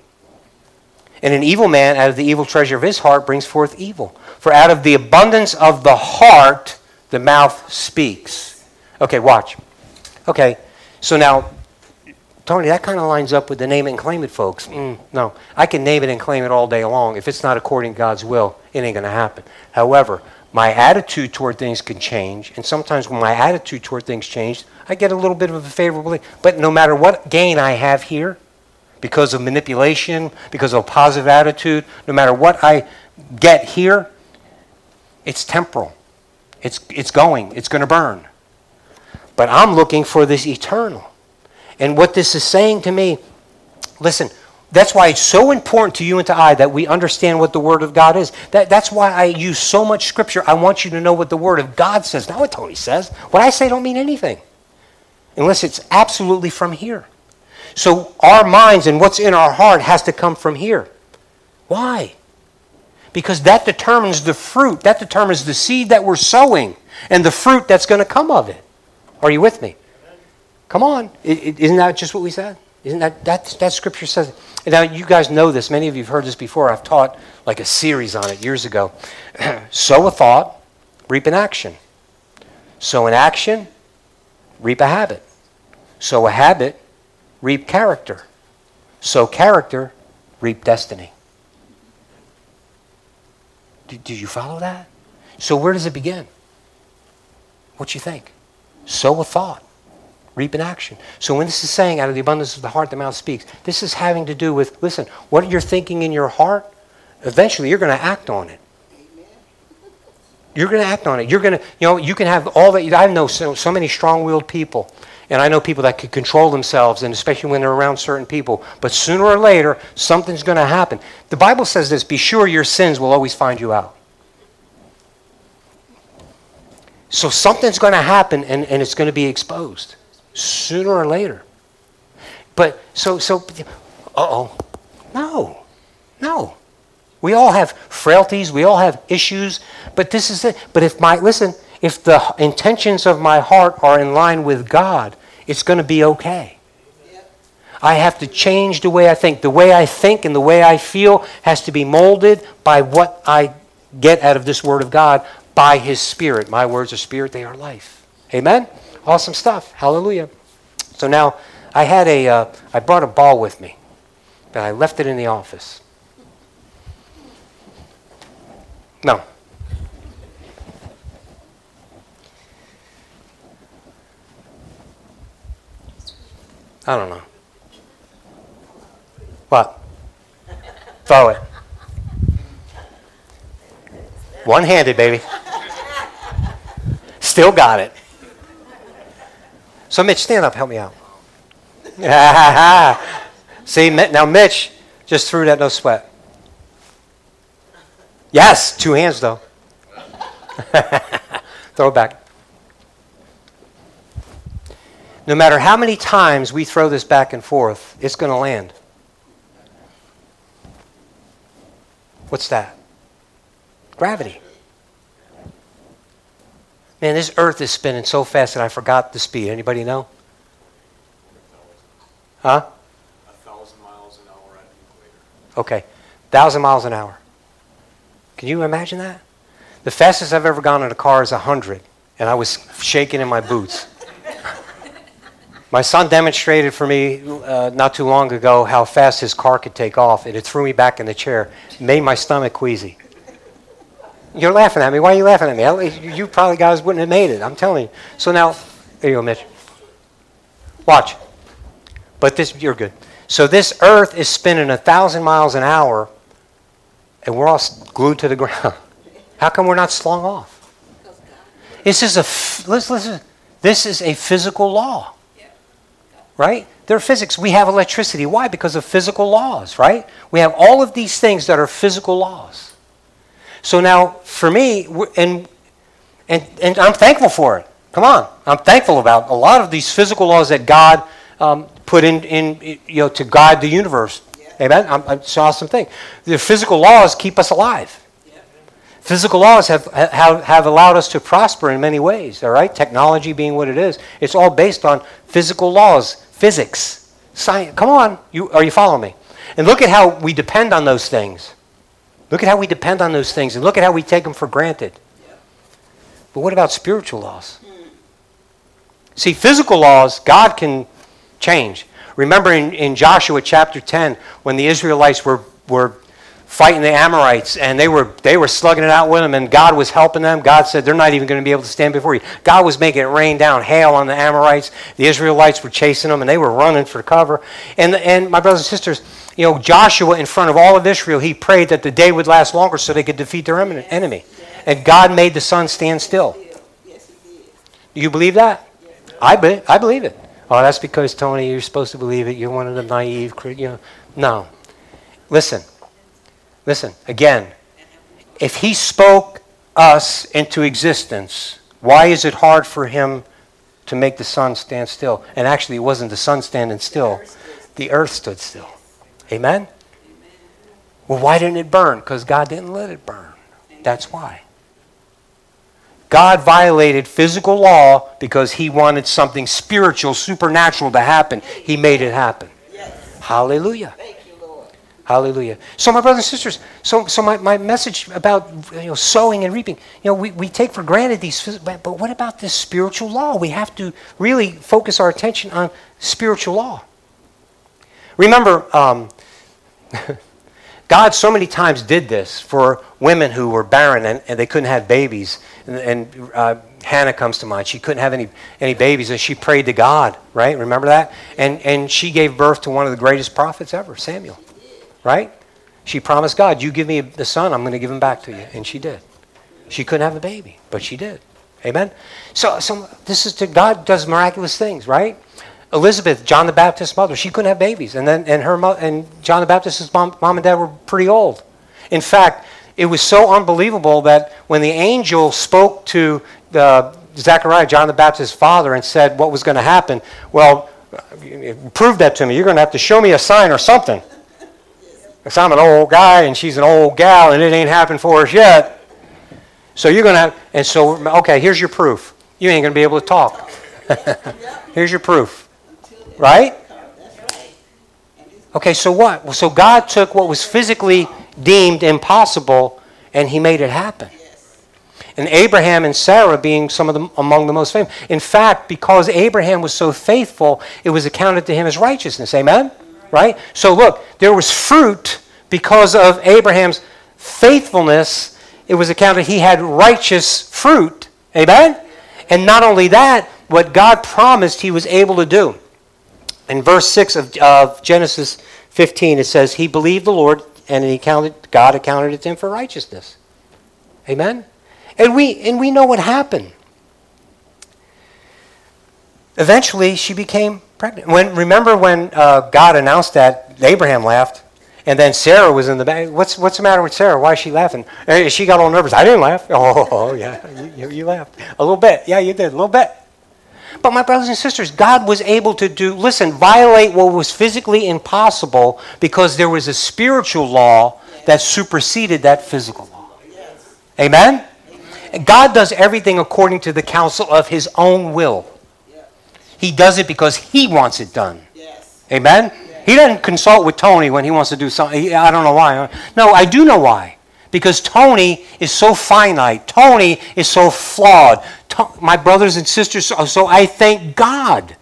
Speaker 1: And an evil man, out of the evil treasure of his heart, brings forth evil. For out of the abundance of the heart, the mouth speaks. Okay, watch. Okay, so now, Tony, that kind of lines up with the name it and claim it, folks. Mm, no, I can name it and claim it all day long. If it's not according to God's will, it ain't going to happen. However, my attitude toward things can change, and sometimes when my attitude toward things changes, I get a little bit of a favorable. But no matter what gain I have here, because of manipulation, because of a positive attitude, no matter what I get here, it's temporal. It's, it's going, it's going to burn. But I'm looking for this eternal. And what this is saying to me, listen, that's why it's so important to you and to I that we understand what the Word of God is. That, that's why I use so much Scripture. I want you to know what the Word of God says, not what Tony says. What I say don't mean anything unless it's absolutely from here. So our minds and what's in our heart has to come from here. Why? Because that determines the fruit, that determines the seed that we're sowing and the fruit that's going to come of it. Are you with me? Come on. Isn't that just what we said? Isn't that, that, that scripture says? Now you guys know this. Many of you have heard this before. I've taught like a series on it years ago. sow a thought, reap an action. Sow an action, reap a habit. Sow a habit, reap character. Sow character, reap destiny. Do, do you follow that? So where does it begin? What you think? sow a thought, reap in action. So when this is saying, out of the abundance of the heart, the mouth speaks, this is having to do with, listen, what you're thinking in your heart, eventually you're going to act on it. You're going to act on it. You're going to, you know, you can have all that. I know so, so many strong willed people, and I know people that can control themselves, and especially when they're around certain people. But sooner or later, something's going to happen. The Bible says this be sure your sins will always find you out. So something's going to happen and, and it's going to be exposed sooner or later. But so, so, uh oh. No, no. We all have frailties, we all have issues, but this is it. But if my, listen, if the intentions of my heart are in line with God, it's going to be okay. I have to change the way I think. The way I think and the way I feel has to be molded by what I get out of this Word of God by his spirit. My words are spirit, they are life. Amen? Awesome stuff. Hallelujah. So now I had a, uh, I brought a ball with me, but I left it in the office. No. I don't know. What? Throw it. One handed, baby. Still got it. So, Mitch, stand up. Help me out. See, now Mitch just threw that no sweat. Yes, two hands though. throw it back. No matter how many times we throw this back and forth, it's going to land. What's that? Gravity. Man, this earth is spinning so fast that I forgot the speed. Anybody know? Huh?
Speaker 2: A thousand miles an hour at the equator.
Speaker 1: Okay, thousand miles an hour. Can you imagine that? The fastest I've ever gone in a car is hundred, and I was shaking in my boots. my son demonstrated for me uh, not too long ago how fast his car could take off, and it threw me back in the chair, made my stomach queasy. You're laughing at me. Why are you laughing at me? You probably guys wouldn't have made it. I'm telling you. So now, there you go, Mitch. Watch. But this, you're good. So this earth is spinning a thousand miles an hour, and we're all glued to the ground. How come we're not slung off? This is a listen, listen. This is a physical law, right? There are physics. We have electricity. Why? Because of physical laws, right? We have all of these things that are physical laws. So now, for me, and, and, and I'm thankful for it. Come on. I'm thankful about a lot of these physical laws that God um, put in, in, you know, to guide the universe. Amen? I'm, it's an awesome thing. The physical laws keep us alive. Physical laws have, have, have allowed us to prosper in many ways, all right? Technology being what it is. It's all based on physical laws, physics, science. Come on, you, are you following me? And look at how we depend on those things. Look at how we depend on those things, and look at how we take them for granted. But what about spiritual laws? See, physical laws, God can change. Remember in, in Joshua chapter 10, when the Israelites were, were fighting the Amorites and they were, they were slugging it out with them, and God was helping them. God said, They're not even going to be able to stand before you. God was making it rain down hail on the Amorites. The Israelites were chasing them, and they were running for cover. And, and my brothers and sisters, you know, Joshua, in front of all of Israel, he prayed that the day would last longer so they could defeat their enemy. And God made the sun stand still. Do you believe that? I, be, I believe it. Oh, that's because, Tony, you're supposed to believe it. You're one of the naive, you know. No. Listen. Listen. Again, if he spoke us into existence, why is it hard for him to make the sun stand still? And actually, it wasn't the sun standing still, the earth stood still. Amen? Well, why didn't it burn? Because God didn't let it burn. That's why. God violated physical law because he wanted something spiritual, supernatural to happen. He made it happen. Hallelujah. Hallelujah. So, my brothers and sisters, so, so my, my message about you know, sowing and reaping, you know, we, we take for granted these, but what about this spiritual law? We have to really focus our attention on spiritual law. Remember, um, God so many times did this for women who were barren and, and they couldn't have babies. And, and uh, Hannah comes to mind. She couldn't have any, any babies, and she prayed to God, right? Remember that? And, and she gave birth to one of the greatest prophets ever, Samuel, right? She promised God, You give me the son, I'm going to give him back to you. And she did. She couldn't have a baby, but she did. Amen? So, so this is to God does miraculous things, right? Elizabeth, John the Baptist's mother, she couldn't have babies. And then and her and John the Baptist's mom, mom and dad were pretty old. In fact, it was so unbelievable that when the angel spoke to the Zechariah, John the Baptist's father, and said what was going to happen, well, prove that to me. You're going to have to show me a sign or something. Because I'm an old guy and she's an old gal and it ain't happened for us yet. So you're going to and so, okay, here's your proof. You ain't going to be able to talk. here's your proof. Right? Okay, so what? Well, so God took what was physically deemed impossible and he made it happen. And Abraham and Sarah being some of the among the most famous. In fact, because Abraham was so faithful, it was accounted to him as righteousness. Amen? Right? So look, there was fruit because of Abraham's faithfulness. It was accounted he had righteous fruit. Amen? And not only that, what God promised he was able to do. In verse 6 of, of Genesis 15, it says, He believed the Lord, and he counted, God accounted it to him for righteousness. Amen? And we, and we know what happened. Eventually, she became pregnant. When, remember when uh, God announced that, Abraham laughed, and then Sarah was in the back. What's, what's the matter with Sarah? Why is she laughing? She got all nervous. I didn't laugh. Oh, yeah, you, you laughed. A little bit. Yeah, you did. A little bit. But my brothers and sisters, God was able to do, listen, violate what was physically impossible because there was a spiritual law that superseded that physical law. Amen? God does everything according to the counsel of his own will. He does it because he wants it done. Yes. Amen? He doesn't consult with Tony when he wants to do something. I don't know why. No, I do know why. Because Tony is so finite. Tony is so flawed my brothers and sisters. So I thank God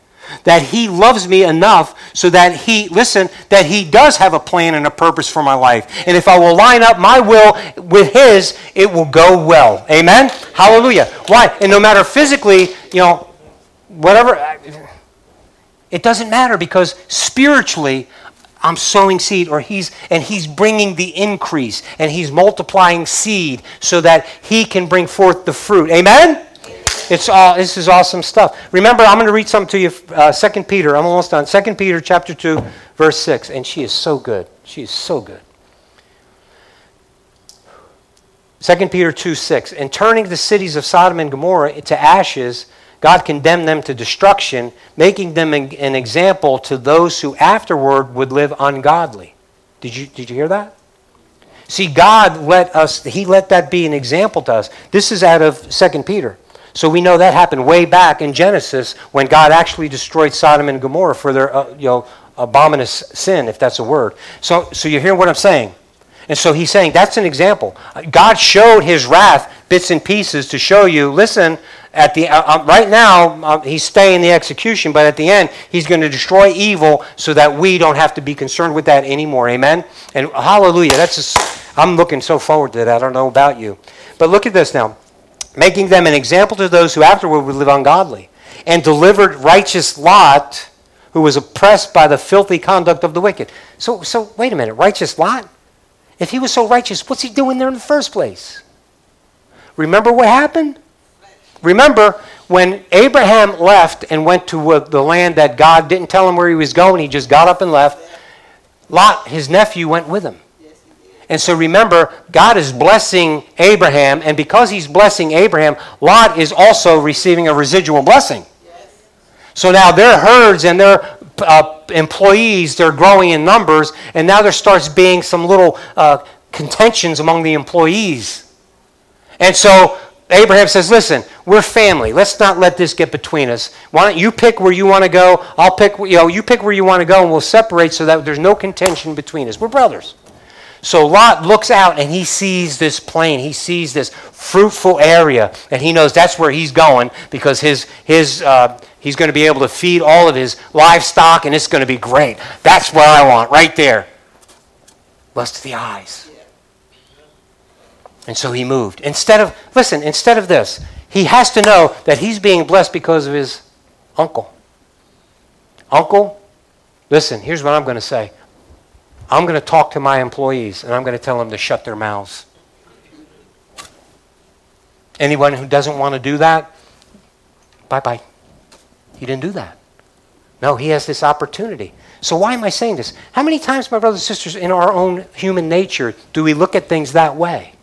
Speaker 1: that He loves me enough so that He, listen, that He does have a plan and a purpose for my life. And if I will line up my will with His, it will go well. Amen? Hallelujah. Why? And no matter physically, you know, whatever, it doesn't matter because spiritually, I'm sowing seed, or he's and he's bringing the increase, and he's multiplying seed so that he can bring forth the fruit. Amen. It's all, this is awesome stuff. Remember, I'm going to read something to you, uh, Peter. I'm almost done. Second Peter chapter 2, verse 6. And she is so good. She is so good. 2 Peter 2, 6. And turning the cities of Sodom and Gomorrah to ashes, God condemned them to destruction, making them an example to those who afterward would live ungodly. Did you, did you hear that? See, God let us, He let that be an example to us. This is out of 2 Peter. So we know that happened way back in Genesis when God actually destroyed Sodom and Gomorrah for their uh, you know, abominous sin, if that's a word. So, so you hear what I'm saying? And so he's saying that's an example. God showed his wrath bits and pieces to show you, listen, at the uh, uh, right now uh, he's staying the execution, but at the end he's going to destroy evil so that we don't have to be concerned with that anymore. Amen. And hallelujah. That's just, I'm looking so forward to that. I don't know about you, but look at this now, making them an example to those who afterward would live ungodly, and delivered righteous Lot, who was oppressed by the filthy conduct of the wicked. So, so wait a minute, righteous Lot. If he was so righteous, what's he doing there in the first place? Remember what happened? Remember, when Abraham left and went to the land that God didn't tell him where he was going, he just got up and left. Lot, his nephew, went with him. And so remember, God is blessing Abraham, and because he's blessing Abraham, Lot is also receiving a residual blessing. So now their herds and their uh, employees, they're growing in numbers, and now there starts being some little uh, contentions among the employees. And so Abraham says, Listen, we're family. Let's not let this get between us. Why don't you pick where you want to go? I'll pick, you know, you pick where you want to go, and we'll separate so that there's no contention between us. We're brothers. So Lot looks out and he sees this plain. He sees this fruitful area, and he knows that's where he's going because his, his, uh, he's going to be able to feed all of his livestock, and it's going to be great. That's where I want, right there. Lust of the eyes. And so he moved. Instead of, listen, instead of this, he has to know that he's being blessed because of his uncle. Uncle, listen, here's what I'm going to say I'm going to talk to my employees and I'm going to tell them to shut their mouths. Anyone who doesn't want to do that, bye bye. He didn't do that. No, he has this opportunity. So, why am I saying this? How many times, my brothers and sisters, in our own human nature, do we look at things that way?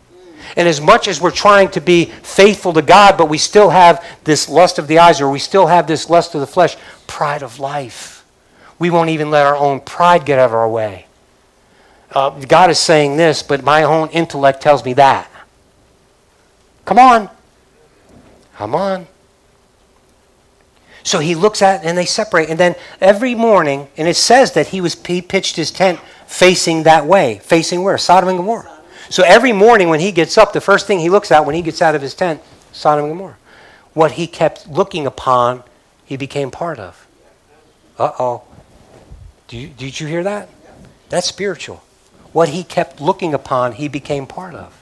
Speaker 1: And as much as we're trying to be faithful to God, but we still have this lust of the eyes or we still have this lust of the flesh, pride of life. We won't even let our own pride get out of our way. Uh, God is saying this, but my own intellect tells me that. Come on. Come on. So he looks at and they separate. And then every morning, and it says that he was he pitched his tent facing that way. Facing where? Sodom and Gomorrah. So every morning when he gets up, the first thing he looks at when he gets out of his tent, Sodom and Gomorrah. What he kept looking upon, he became part of. Uh oh. Did you hear that? That's spiritual. What he kept looking upon, he became part of.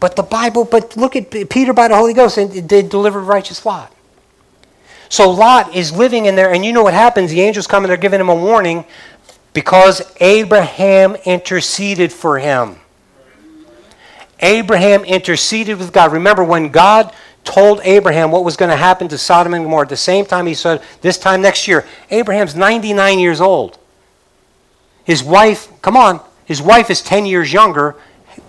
Speaker 1: But the Bible, but look at Peter by the Holy Ghost, and they delivered righteous Lot. So Lot is living in there, and you know what happens? The angels come and they're giving him a warning because Abraham interceded for him. Abraham interceded with God. Remember when God told Abraham what was going to happen to Sodom and Gomorrah, at the same time he said, This time next year, Abraham's 99 years old. His wife, come on, his wife is 10 years younger.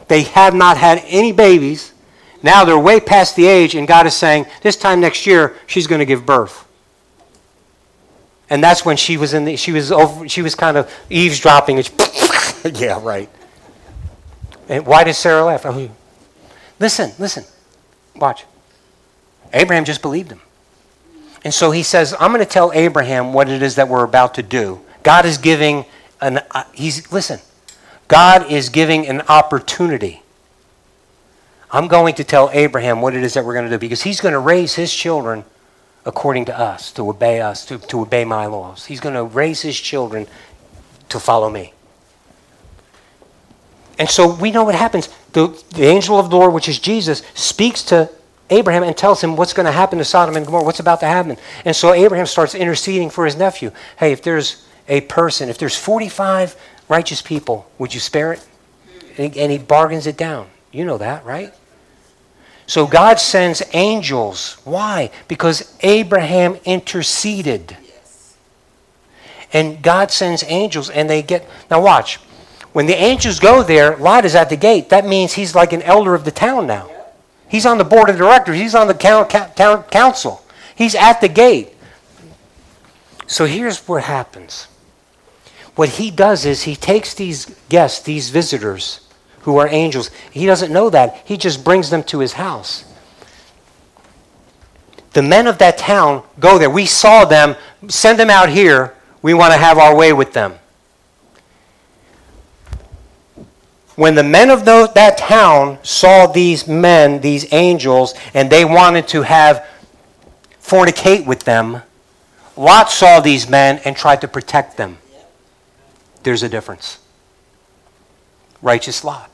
Speaker 1: They have not had any babies. Now they're way past the age, and God is saying, This time next year, she's going to give birth. And that's when she was in the, she was over, she was kind of eavesdropping. yeah, right. And why does Sarah laugh? Mean, listen, listen, watch. Abraham just believed him. And so he says, I'm going to tell Abraham what it is that we're about to do. God is giving an, uh, he's, listen, God is giving an opportunity. I'm going to tell Abraham what it is that we're going to do because he's going to raise his children according to us, to obey us, to, to obey my laws. He's going to raise his children to follow me. And so we know what happens. The, the angel of the Lord, which is Jesus, speaks to Abraham and tells him what's going to happen to Sodom and Gomorrah, what's about to happen. And so Abraham starts interceding for his nephew. Hey, if there's a person, if there's 45 righteous people, would you spare it? And he, and he bargains it down. You know that, right? So God sends angels. Why? Because Abraham interceded. And God sends angels, and they get. Now, watch. When the angels go there, Lot is at the gate. That means he's like an elder of the town now. He's on the board of directors. He's on the town, council. He's at the gate. So here's what happens. What he does is he takes these guests, these visitors, who are angels. He doesn't know that. He just brings them to his house. The men of that town go there. We saw them. Send them out here. We want to have our way with them. When the men of that town saw these men, these angels, and they wanted to have fornicate with them, Lot saw these men and tried to protect them. There's a difference. Righteous Lot.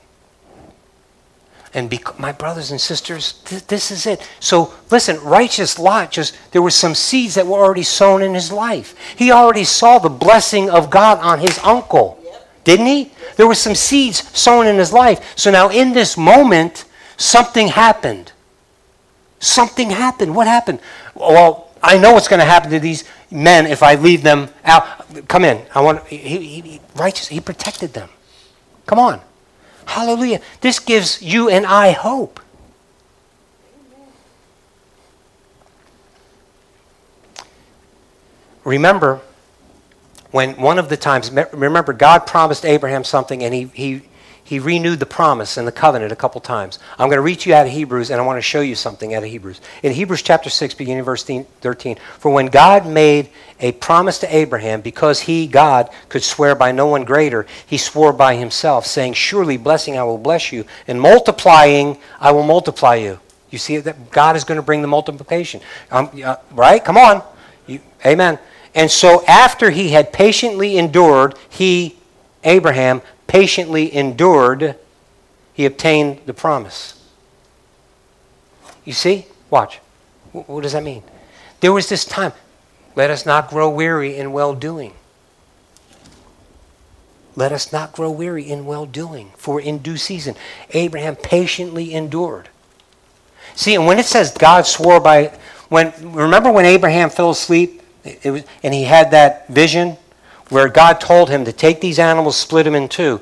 Speaker 1: And bec- my brothers and sisters, th- this is it. So listen, righteous Lot just, there were some seeds that were already sown in his life. He already saw the blessing of God on his uncle, yep. didn't he? There were some seeds sown in his life. So now in this moment, something happened. Something happened. What happened? Well, I know what's going to happen to these men if I leave them out. Come in. I want he, he, he righteous. He protected them. Come on. Hallelujah. This gives you and I hope. Remember, when one of the times, remember, God promised Abraham something and he, he, he renewed the promise and the covenant a couple times. I'm going to read you out of Hebrews and I want to show you something out of Hebrews. In Hebrews chapter 6, beginning verse 13, for when God made a promise to Abraham, because he, God, could swear by no one greater, he swore by himself, saying, Surely blessing I will bless you, and multiplying I will multiply you. You see that God is going to bring the multiplication. Um, uh, right? Come on. You, amen. And so after he had patiently endured, he, Abraham, patiently endured, he obtained the promise. You see? Watch. What does that mean? There was this time. Let us not grow weary in well doing. Let us not grow weary in well doing, for in due season Abraham patiently endured. See, and when it says God swore by, when remember when Abraham fell asleep, it was, and he had that vision where God told him to take these animals, split them in two.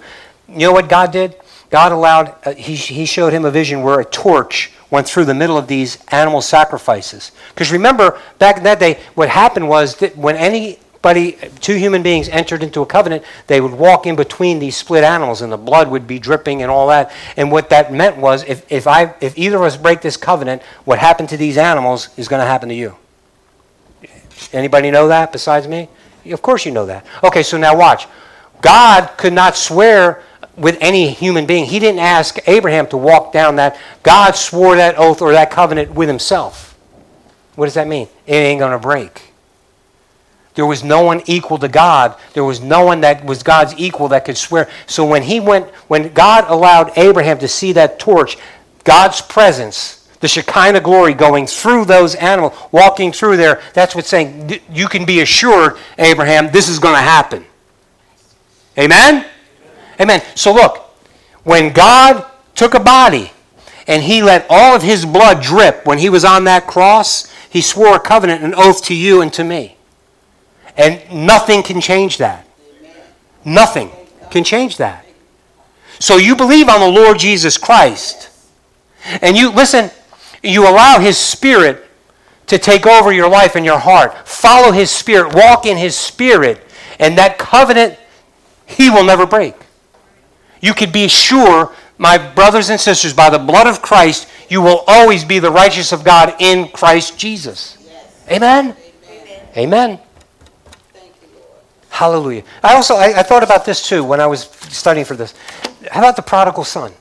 Speaker 1: You know what God did? God allowed, uh, he, he showed him a vision where a torch went through the middle of these animal sacrifices. Because remember, back in that day, what happened was that when anybody, two human beings entered into a covenant, they would walk in between these split animals and the blood would be dripping and all that. And what that meant was if, if, I, if either of us break this covenant, what happened to these animals is going to happen to you. Anybody know that besides me? Of course you know that. Okay, so now watch. God could not swear with any human being. He didn't ask Abraham to walk down that. God swore that oath or that covenant with himself. What does that mean? It ain't going to break. There was no one equal to God. There was no one that was God's equal that could swear. So when he went, when God allowed Abraham to see that torch, God's presence, the Shekinah glory going through those animals, walking through there, that's what's saying, you can be assured, Abraham, this is going to happen. Amen? Amen. So look, when God took a body and he let all of his blood drip when he was on that cross, he swore a covenant, an oath to you and to me. And nothing can change that. Nothing can change that. So you believe on the Lord Jesus Christ. And you, listen, you allow his spirit to take over your life and your heart. Follow his spirit, walk in his spirit, and that covenant he will never break. You could be sure, my brothers and sisters, by the blood of Christ, you will always be the righteous of God in Christ Jesus. Yes. Amen? Amen. Amen. Hallelujah. I also I, I, thought about this too when I was studying for this. How about the prodigal son?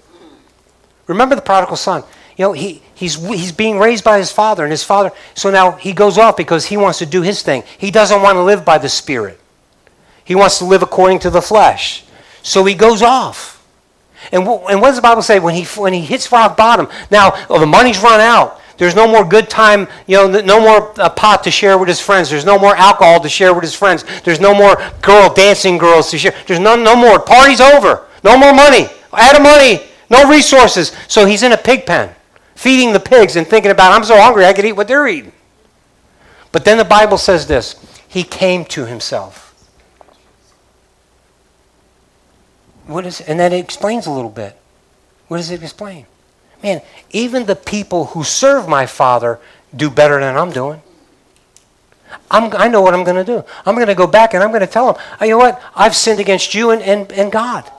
Speaker 1: Remember the prodigal son? You know, he, he's, he's being raised by his father, and his father, so now he goes off because he wants to do his thing. He doesn't want to live by the Spirit, he wants to live according to the flesh. So he goes off. And, and what does the Bible say when he, when he hits rock bottom? Now, oh, the money's run out. There's no more good time, you know, no more uh, pot to share with his friends. There's no more alcohol to share with his friends. There's no more girl dancing girls to share. There's no, no more. Party's over. No more money. Out of money. No resources. So he's in a pig pen, feeding the pigs and thinking about, I'm so hungry I could eat what they're eating. But then the Bible says this He came to himself. What is, and then it explains a little bit. What does it explain? Man, even the people who serve my Father do better than I'm doing. I'm, I know what I'm going to do. I'm going to go back and I'm going to tell them, oh, you know what? I've sinned against you and, and, and God.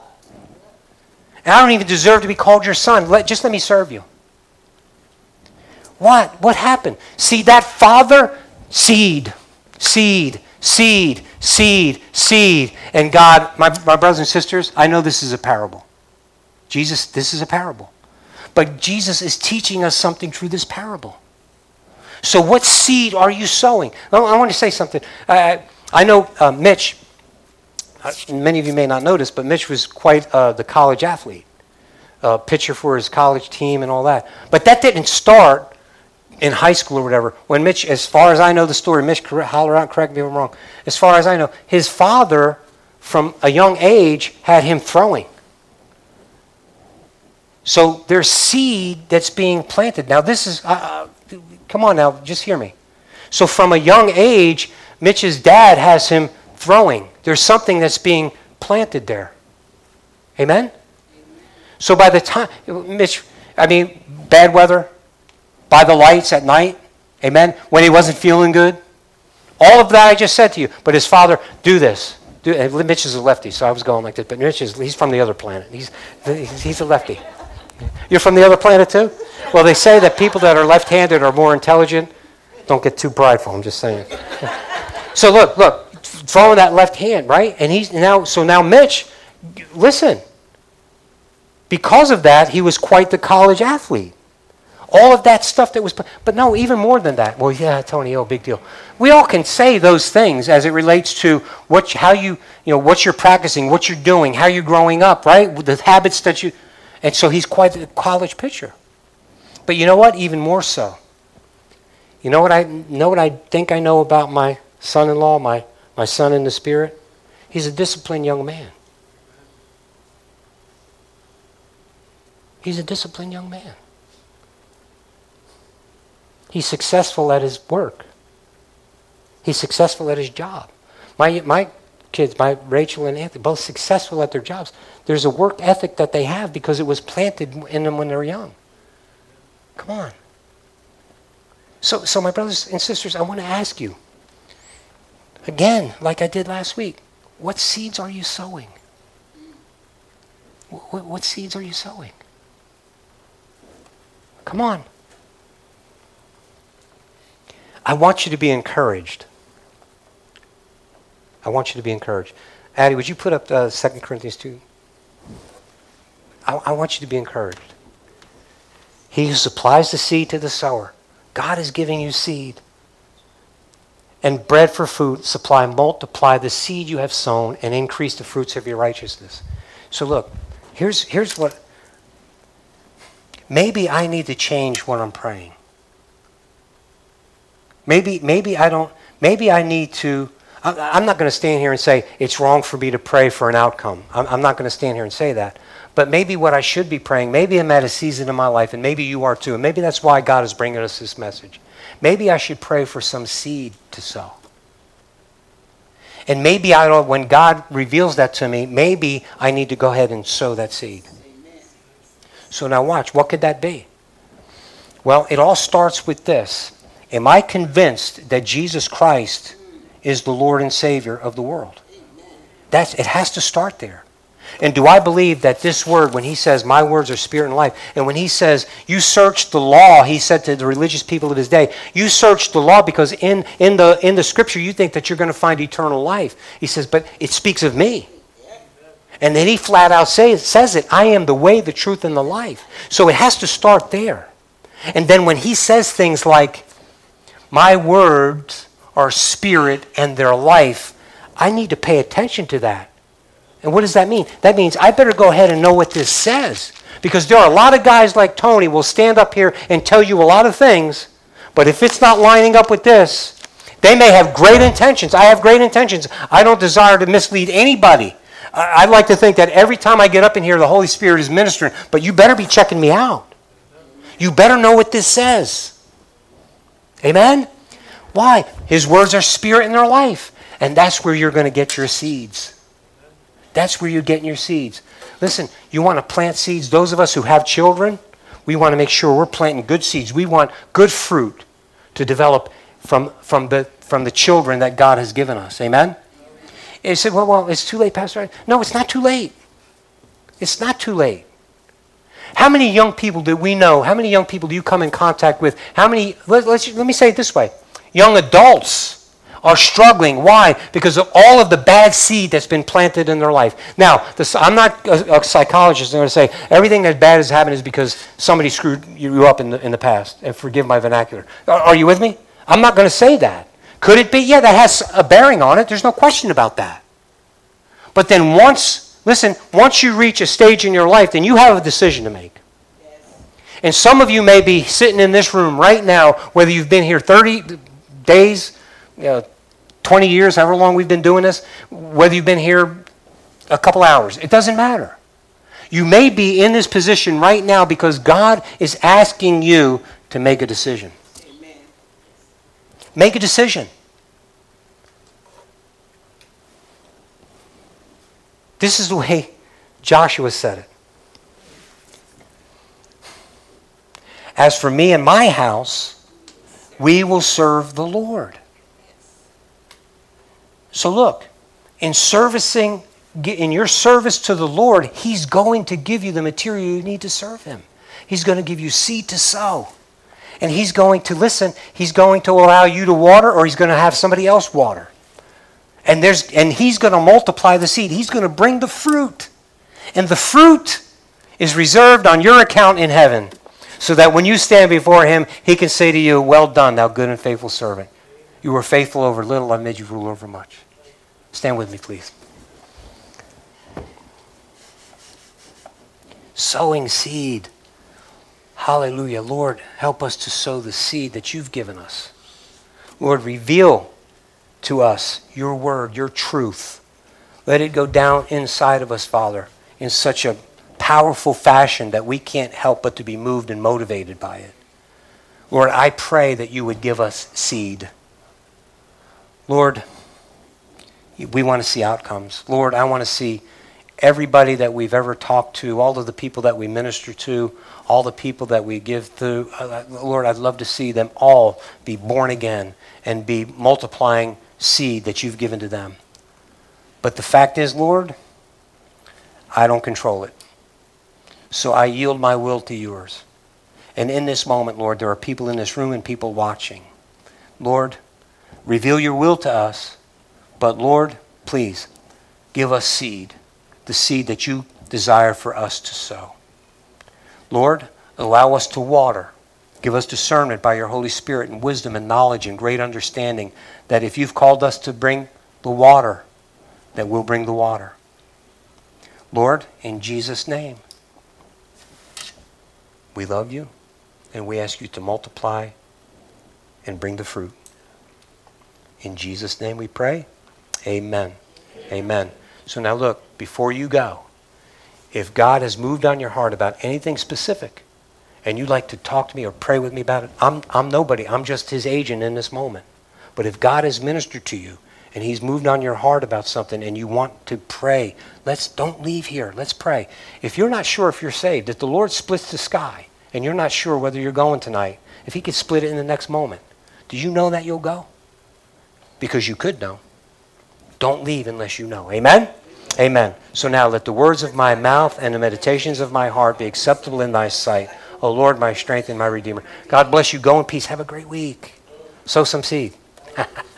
Speaker 1: And I don't even deserve to be called your son. Let, just let me serve you. What? What happened? See, that father, seed, seed, seed, seed, seed. And God, my, my brothers and sisters, I know this is a parable. Jesus, this is a parable. But Jesus is teaching us something through this parable. So, what seed are you sowing? I, I want to say something. I, I know uh, Mitch, uh, many of you may not notice, but Mitch was quite uh, the college athlete, uh, pitcher for his college team and all that. But that didn't start in high school or whatever. When Mitch, as far as I know the story, Mitch, holler out, correct me if I'm wrong. As far as I know, his father, from a young age, had him throwing. So there's seed that's being planted. Now, this is, uh, come on now, just hear me. So from a young age, Mitch's dad has him throwing. There's something that's being planted there. Amen? So by the time, Mitch, I mean, bad weather, by the lights at night, amen, when he wasn't feeling good. All of that I just said to you. But his father, do this. Do, Mitch is a lefty, so I was going like this. But Mitch is, he's from the other planet. He's, he's a lefty. You're from the other planet too? Well, they say that people that are left handed are more intelligent. Don't get too prideful, I'm just saying. so look, look, throwing that left hand, right? And he's now, so now Mitch, listen. Because of that, he was quite the college athlete. All of that stuff that was, but no, even more than that. Well, yeah, Tony, oh, big deal. We all can say those things as it relates to what, how you, you know, what you're practicing, what you're doing, how you're growing up, right? The habits that you, and so he's quite a college pitcher. But you know what? Even more so. You know what I know what I think I know about my son-in-law, my, my son in the spirit? He's a disciplined young man. He's a disciplined young man. He's successful at his work. He's successful at his job. My, my kids, my Rachel and Anthony, both successful at their jobs. There's a work ethic that they have because it was planted in them when they were young. Come on. So, so my brothers and sisters, I want to ask you, again, like I did last week, what seeds are you sowing? What, what seeds are you sowing? Come on. I want you to be encouraged. I want you to be encouraged. Addie, would you put up uh, 2 Corinthians 2? I, I want you to be encouraged. He who supplies the seed to the sower, God is giving you seed. And bread for food, supply, multiply the seed you have sown, and increase the fruits of your righteousness. So look, here's, here's what maybe I need to change what I'm praying. Maybe, maybe I don't, maybe I need to I'm not going to stand here and say it's wrong for me to pray for an outcome. I'm not going to stand here and say that. But maybe what I should be praying, maybe I'm at a season in my life, and maybe you are too, and maybe that's why God is bringing us this message. Maybe I should pray for some seed to sow. And maybe I don't, when God reveals that to me, maybe I need to go ahead and sow that seed. So now watch, what could that be? Well, it all starts with this. Am I convinced that Jesus Christ is the Lord and Savior of the world. That's, it has to start there. And do I believe that this word, when he says, My words are spirit and life, and when he says, You search the law, he said to the religious people of his day, You search the law because in, in, the, in the scripture you think that you're going to find eternal life. He says, But it speaks of me. And then he flat out say, says it I am the way, the truth, and the life. So it has to start there. And then when he says things like, My words are spirit and their life, I need to pay attention to that. And what does that mean? That means I better go ahead and know what this says. Because there are a lot of guys like Tony will stand up here and tell you a lot of things, but if it's not lining up with this, they may have great intentions. I have great intentions. I don't desire to mislead anybody. I like to think that every time I get up in here, the Holy Spirit is ministering, but you better be checking me out. You better know what this says. Amen? Why? His words are spirit in their life. And that's where you're going to get your seeds. That's where you're getting your seeds. Listen, you want to plant seeds. Those of us who have children, We want to make sure we're planting good seeds. We want good fruit to develop from, from, the, from the children that God has given us. Amen? You said, well, well, it's too late, Pastor. No, it's not too late. It's not too late. How many young people do we know? How many young people do you come in contact with? How many, let, let's, let me say it this way young adults are struggling. Why? Because of all of the bad seed that's been planted in their life. Now, this, I'm not a, a psychologist. I'm going to say everything that's bad has happened is because somebody screwed you up in the, in the past. And forgive my vernacular. Are, are you with me? I'm not going to say that. Could it be? Yeah, that has a bearing on it. There's no question about that. But then once, listen, once you reach a stage in your life, then you have a decision to make. And some of you may be sitting in this room right now, whether you've been here 30 days, you know, 20 years, however long we've been doing this, whether you've been here a couple hours, it doesn't matter. You may be in this position right now because God is asking you to make a decision.
Speaker 3: Amen.
Speaker 1: Make a decision. This is the way Joshua said it. As for me and my house, we will serve the Lord. So look, in servicing, in your service to the Lord, He's going to give you the material you need to serve Him. He's going to give you seed to sow. And He's going to, listen, He's going to allow you to water or He's going to have somebody else water. And, there's, and He's going to multiply the seed. He's going to bring the fruit. And the fruit is reserved on your account in heaven so that when you stand before him, he can say to you, Well done, thou good and faithful servant. You were faithful over little, I made you rule over much. Stand with me, please. Sowing seed. Hallelujah. Lord, help us to sow the seed that you've given us. Lord, reveal to us your word, your truth. Let it go down inside of us, Father, in such a powerful fashion that we can't help but to be moved and motivated by it. Lord, I pray that you would give us seed. Lord, we want to see outcomes. Lord, I want to see everybody that we've ever talked to, all of the people that we minister to, all the people that we give to. Uh, Lord, I'd love to see them all be born again and be multiplying seed that you've given to them. But the fact is, Lord, I don't control it. So I yield my will to yours. And in this moment, Lord, there are people in this room and people watching. Lord, reveal your will to us, but Lord, please give us seed, the seed that you desire for us to sow. Lord, allow us to water. Give us discernment by your Holy Spirit and wisdom and knowledge and great understanding that if you've called us to bring the water, that we'll bring the water. Lord, in Jesus' name. We love you, and we ask you to multiply and bring the fruit. In Jesus' name we pray. Amen. Amen. So now look, before you go, if God has moved on your heart about anything specific, and you'd like to talk to me or pray with me about it, I'm, I'm nobody. I'm just his agent in this moment. But if God has ministered to you and he's moved on your heart about something and you want to pray, let's don't leave here. Let's pray. If you're not sure if you're saved, if the Lord splits the sky and you're not sure whether you're going tonight, if he could split it in the next moment, do you know that you'll go? Because you could know. Don't leave unless you know. Amen? Amen. So now let the words of my mouth and the meditations of my heart be acceptable in thy sight. O Lord, my strength and my redeemer. God bless you. Go in peace. Have a great week. Sow some seed.